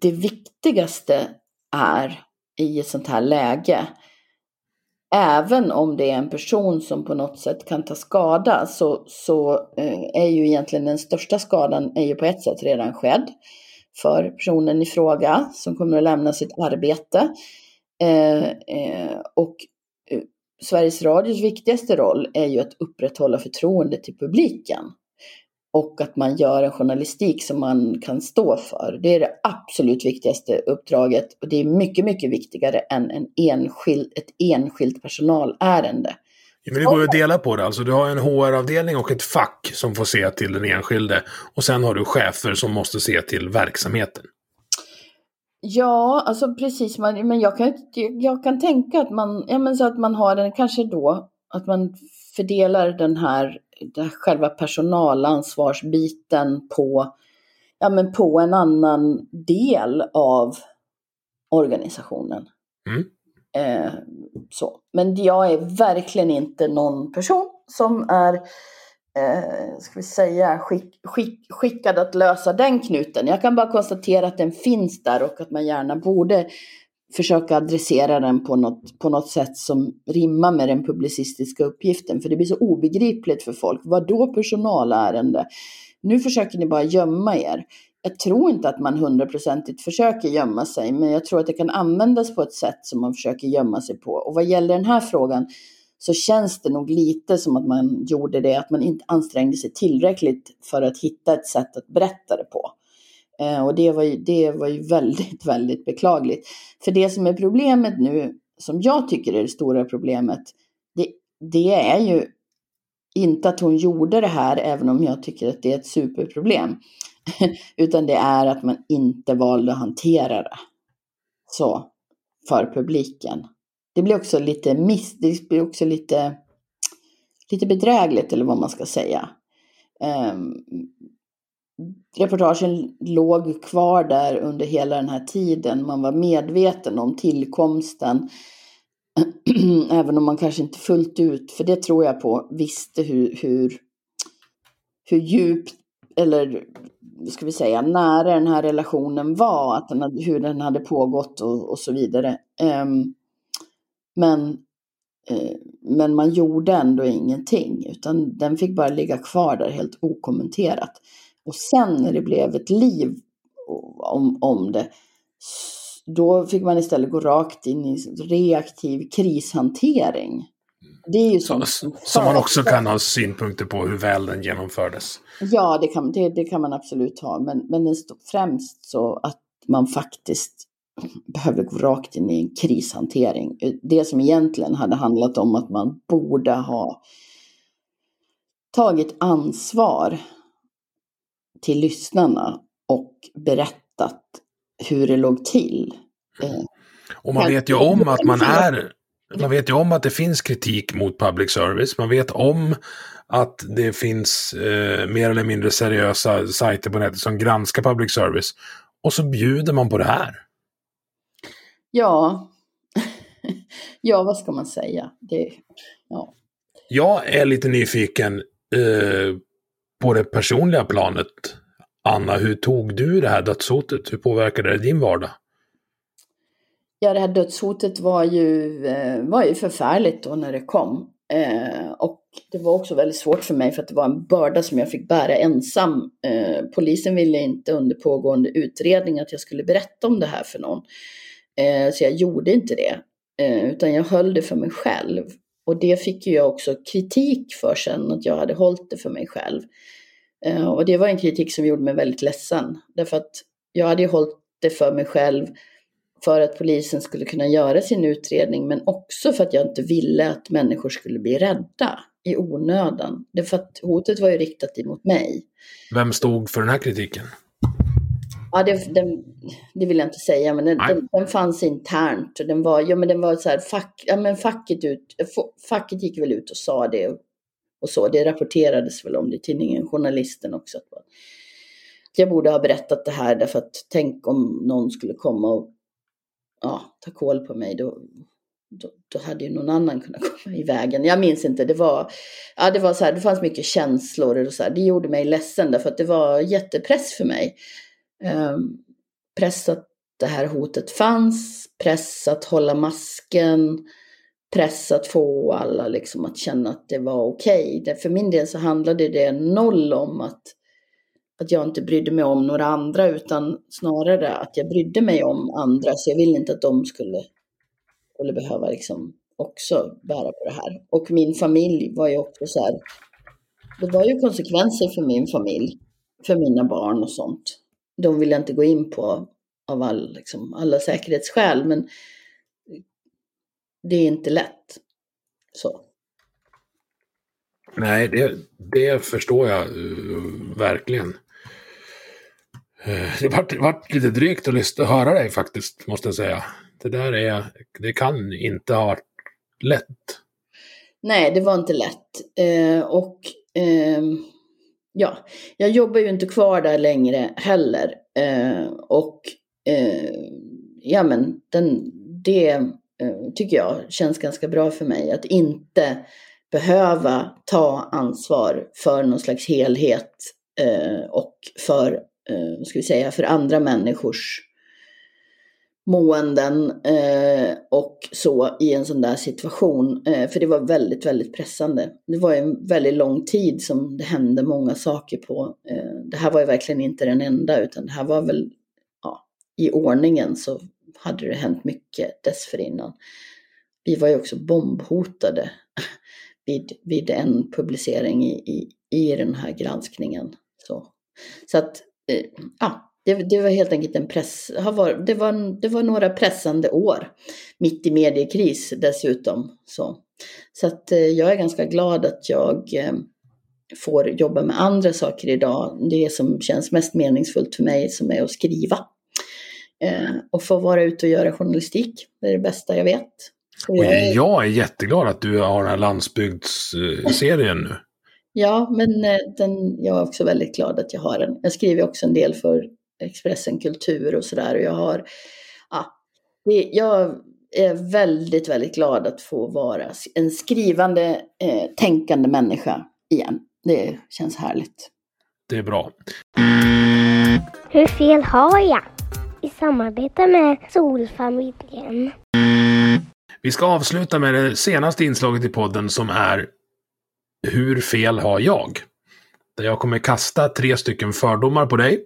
det viktigaste är i ett sånt här läge, även om det är en person som på något sätt kan ta skada, så, så eh, är ju egentligen den största skadan är ju på ett sätt redan skedd för personen i fråga som kommer att lämna sitt arbete. Eh, eh, och eh, Sveriges Radios viktigaste roll är ju att upprätthålla förtroende till publiken och att man gör en journalistik som man kan stå för. Det är det absolut viktigaste uppdraget och det är mycket, mycket viktigare än en enskild, ett enskilt personalärende. Ja, men det går att dela på det. Alltså, du har en HR-avdelning och ett fack som får se till den enskilde. Och sen har du chefer som måste se till verksamheten. Ja, alltså precis. Men jag kan, jag kan tänka att man, ja, men så att man har en, kanske då, att man fördelar den här, den här själva personalansvarsbiten på, ja, men på en annan del av organisationen. Mm. Eh, så. Men jag är verkligen inte någon person som är eh, ska vi säga, skick, skick, skickad att lösa den knuten. Jag kan bara konstatera att den finns där och att man gärna borde försöka adressera den på något, på något sätt som rimmar med den publicistiska uppgiften. För det blir så obegripligt för folk. Vad då personalärende? Nu försöker ni bara gömma er. Jag tror inte att man hundraprocentigt försöker gömma sig, men jag tror att det kan användas på ett sätt som man försöker gömma sig på. Och vad gäller den här frågan så känns det nog lite som att man gjorde det, att man inte ansträngde sig tillräckligt för att hitta ett sätt att berätta det på. Eh, och det var, ju, det var ju väldigt, väldigt beklagligt. För det som är problemet nu, som jag tycker är det stora problemet, det, det är ju inte att hon gjorde det här, även om jag tycker att det är ett superproblem. Utan det är att man inte valde att hantera det så för publiken. Det blir också lite miss, det blir också lite, lite bedrägligt eller vad man ska säga. Um, reportagen låg kvar där under hela den här tiden. Man var medveten om tillkomsten. Även om man kanske inte fullt ut, för det tror jag på, visste hur, hur, hur djupt eller ska vi säga, nära den här relationen var, att den hur den hade pågått och, och så vidare. Um, men, uh, men man gjorde ändå ingenting, utan den fick bara ligga kvar där helt okommenterat. Och sen när det blev ett liv om, om det, då fick man istället gå rakt in i reaktiv krishantering. Det är ju som, som man också kan ha synpunkter på hur väl den genomfördes. Ja, det kan, det, det kan man absolut ha. Men, men det står främst så att man faktiskt behöver gå rakt in i en krishantering. Det som egentligen hade handlat om att man borde ha tagit ansvar till lyssnarna och berättat hur det låg till. Eh, och man vet ju om att man är man vet ju om att det finns kritik mot public service. Man vet om att det finns eh, mer eller mindre seriösa sajter på nätet som granskar public service. Och så bjuder man på det här. Ja, ja vad ska man säga? Det, ja. Jag är lite nyfiken eh, på det personliga planet. Anna, hur tog du det här dödshotet? Hur påverkade det din vardag? Ja, det här dödshotet var ju, eh, var ju förfärligt då när det kom. Eh, och det var också väldigt svårt för mig för att det var en börda som jag fick bära ensam. Eh, polisen ville inte under pågående utredning att jag skulle berätta om det här för någon. Eh, så jag gjorde inte det. Eh, utan jag höll det för mig själv. Och det fick ju jag också kritik för sen, att jag hade hållit det för mig själv. Eh, och det var en kritik som gjorde mig väldigt ledsen. Därför att jag hade ju hållit det för mig själv för att polisen skulle kunna göra sin utredning men också för att jag inte ville att människor skulle bli rädda i onödan. Det för att hotet var ju riktat emot mig. Vem stod för den här kritiken? Ja, det, den, det vill jag inte säga, men den, den, den, fanns internt. Den var, ja, men den var så här, fack, ja, men facket, ut, facket gick väl ut och sa det och, och så. Det rapporterades väl om det i tidningen Journalisten också. Att jag borde ha berättat det här därför att tänk om någon skulle komma och ja, ta koll på mig, då, då, då hade ju någon annan kunnat komma i vägen. Jag minns inte, det var, ja, det var så här, det fanns mycket känslor och så här. Det gjorde mig ledsen därför att det var jättepress för mig. Ehm, press att det här hotet fanns, press att hålla masken, press att få alla liksom att känna att det var okej. Okay. För min del så handlade det noll om att, att jag inte brydde mig om några andra utan snarare att jag brydde mig om andra så jag ville inte att de skulle, skulle behöva liksom också bära på det här. Och min familj var ju också så här, det var ju konsekvenser för min familj, för mina barn och sånt. De vill jag inte gå in på av all, liksom, alla säkerhetsskäl men det är inte lätt. Så. Nej, det, det förstår jag uh, verkligen. Uh, det vart, vart lite drygt att lyssna, höra dig faktiskt, måste jag säga. Det där är, det kan inte ha varit lätt. Nej, det var inte lätt. Uh, och ehm, ja, jag jobbar ju inte kvar där längre heller. Eh, och eh, ja, men den, det Eh, tycker jag känns ganska bra för mig. Att inte behöva ta ansvar för någon slags helhet eh, och för, eh, ska vi säga, för andra människors måenden eh, och så i en sån där situation. Eh, för det var väldigt, väldigt pressande. Det var en väldigt lång tid som det hände många saker på. Eh, det här var ju verkligen inte den enda utan det här var väl ja, i ordningen så hade det hänt mycket dessförinnan. Vi var ju också bombhotade vid, vid en publicering i, i, i den här granskningen. Så, så att, eh, ja, det, det, var helt enkelt en press, det var, det var några pressande år. Mitt i mediekris dessutom. Så, så att eh, jag är ganska glad att jag eh, får jobba med andra saker idag. Det som känns mest meningsfullt för mig som är att skriva. Eh, och få vara ute och göra journalistik. Det är det bästa jag vet. Och jag, är... jätteglad att du har den här landsbygdsserien nu. Ja, men den, jag är också väldigt glad att jag har den. Jag skriver också en del för Expressen Kultur och sådär. Och jag har, ja, jag är väldigt, väldigt glad att få vara en skrivande, eh, tänkande människa igen. Det känns härligt. Det är bra. Hur fel har jag? i samarbete med Solfamiljen. Vi ska avsluta med det senaste inslaget i podden som är Hur fel har jag? Där jag kommer kasta tre stycken fördomar på dig.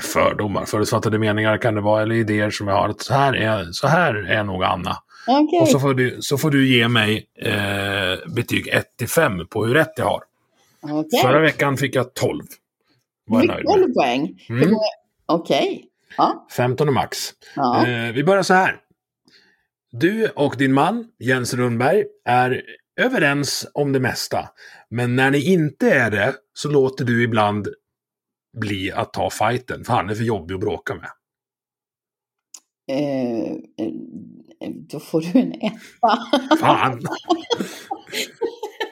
Fördomar, förutfattade meningar kan det vara, eller idéer som jag har. Så här är, så här är nog Anna. Okay. Och så får, du, så får du ge mig eh, betyg 1 till 5 på hur rätt jag har. Okay. Förra veckan fick jag 12. Var jag nöjd med. 12 poäng? Mm. Okej. Okay. Ja. 15 max. Ja. Eh, vi börjar så här. Du och din man, Jens Rundberg, är överens om det mesta. Men när ni inte är det så låter du ibland bli att ta fighten, för han är för jobbig att bråka med. Eh, eh då får du en etta. Fan!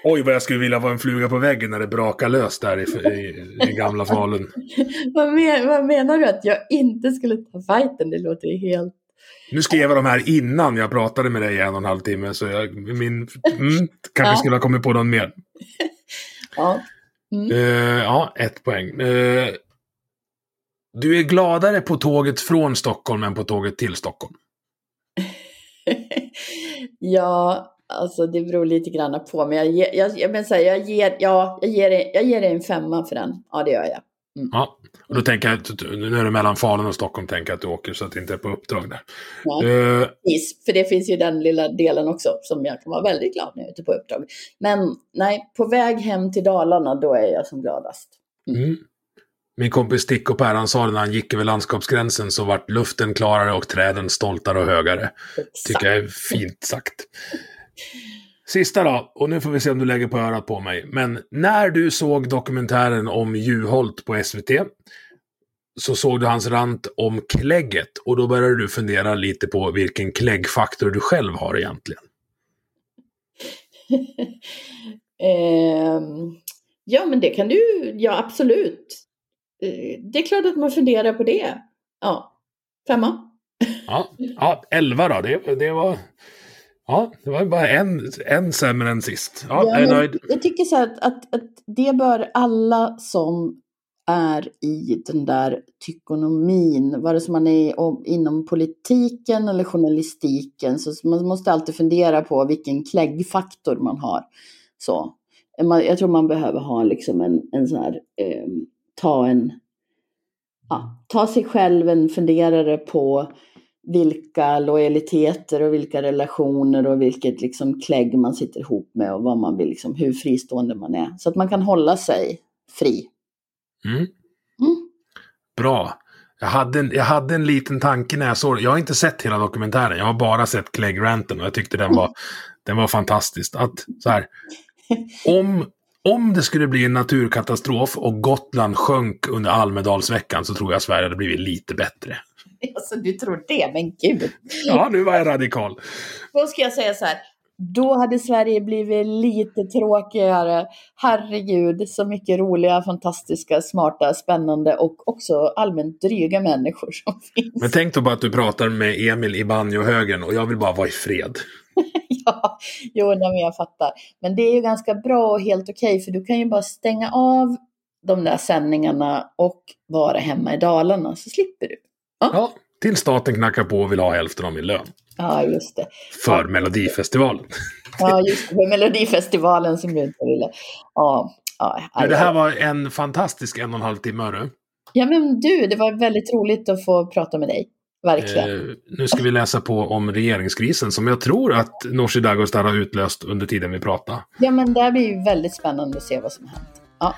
Oj, vad jag skulle vilja vara en fluga på väggen när det brakar lös där i, i, i gamla Falun. vad, men, vad menar du? Att jag inte skulle ta fighten? Det låter ju helt... Nu skrev jag de här innan jag pratade med dig i en och en halv timme, så jag min, mm, kanske ja. skulle ha kommit på någon mer. ja. Mm. Uh, ja, ett poäng. Uh, du är gladare på tåget från Stockholm än på tåget till Stockholm? ja, Alltså det beror lite grann på, men jag, ger, jag, jag, men så här, jag, ger, ja, jag, ger, jag ger dig en femma för den. Ja, det gör jag. Mm. Ja, och då tänker jag, nu är det mellan Falun och Stockholm, tänker jag att du åker så att det inte är på uppdrag där. Ja, uh, precis, för det finns ju den lilla delen också som jag kan vara väldigt glad när jag är ute på uppdrag. Men nej, på väg hem till Dalarna, då är jag som gladast. Mm. Mm. Min kompis Sticko Per, han sa det när han gick över landskapsgränsen så vart luften klarare och träden stoltare och högare. Exakt. Tycker jag är fint sagt. Sista då, och nu får vi se om du lägger på örat på mig. Men när du såg dokumentären om Juholt på SVT så såg du hans rant om klägget och då började du fundera lite på vilken kläggfaktor du själv har egentligen. eh, ja, men det kan du, ja absolut. Eh, det är klart att man funderar på det. Ja, femma. ja, ja elva då, det, det var Ja, det var bara en, en sämre än sist. Ja, Ja, jag. Jag tycker så här att, att, att det bör alla som är i den där tykonomin, vare sig man är om, inom politiken eller journalistiken, så man måste alltid fundera på vilken kläggfaktor man har. Så. Man, jag tror man behöver ha liksom en, en sån här, eh, ta en, ja, ta sig själv en funderare på vilka lojaliteter och vilka relationer och vilket liksom klägg man sitter ihop med och vad man vill, liksom, hur fristående man är. Så att man kan hålla sig fri. Mm. Mm. Bra. Jag hade, en, jag hade en liten tanke när jag såg. Jag har inte sett hela dokumentären. Jag har bara sett Clegg-ranten och jag tyckte den var, den var fantastisk. Att så här, om, om det skulle bli en naturkatastrof och Gotland sjönk under Almedalsveckan så tror jag Sverige hade blivit lite bättre. Alltså du tror det, men gud. Ja, nu var jag radikal. Då ska jag säga så här. Då hade Sverige blivit lite tråkigare. Herregud, så mycket roliga, fantastiska, smarta, spännande och också allmänt dryga människor som finns. Men tänk då bara att du pratar med Emil i banjohögen och jag vill bara vara i fred. Ja, jo, men jag fattar. Men det är ju ganska bra och helt okej, för du kan ju bara stänga av de där sändningarna och vara hemma i Dalarna, så slipper du. Ja, till staten knackar på och vill ha hälften av min lön. Ja, just det. För Melodifestivalen. Ja, just det. För Melodifestivalen som du inte ville. Ja, ja, Men det här var en fantastisk en och en halv timme, hörru. ja, men du, det var väldigt roligt att få prata med dig. Verkligen. Eh, nu ska vi läsa på om regeringskrisen som jag tror att Nooshi Dadgostar har utlöst under tiden vi pratar. Ja, men det här blir ju väldigt spännande att se vad som hänt. Ja,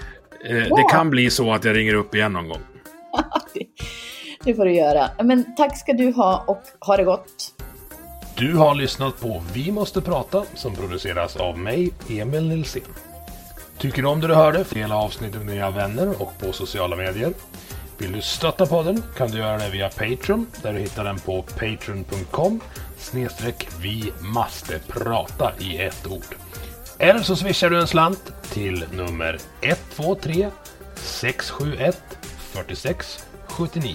Eh, det kan bli så att jag ringer upp igen någon gång. det får du göra. Men tack ska du ha och ha det gott. Du har lyssnat på Vi måste prata som produceras av mig, Emil Nilsson. Tycker du om det du hörde? Dela avsnittet med dina vänner och på sociala medier. Vill du stötta podden kan du göra det via Patreon där du hittar den på patreon.com snedstreck vi måste prata i ett ord. Eller så swishar du en slant till nummer 123 671 46 79.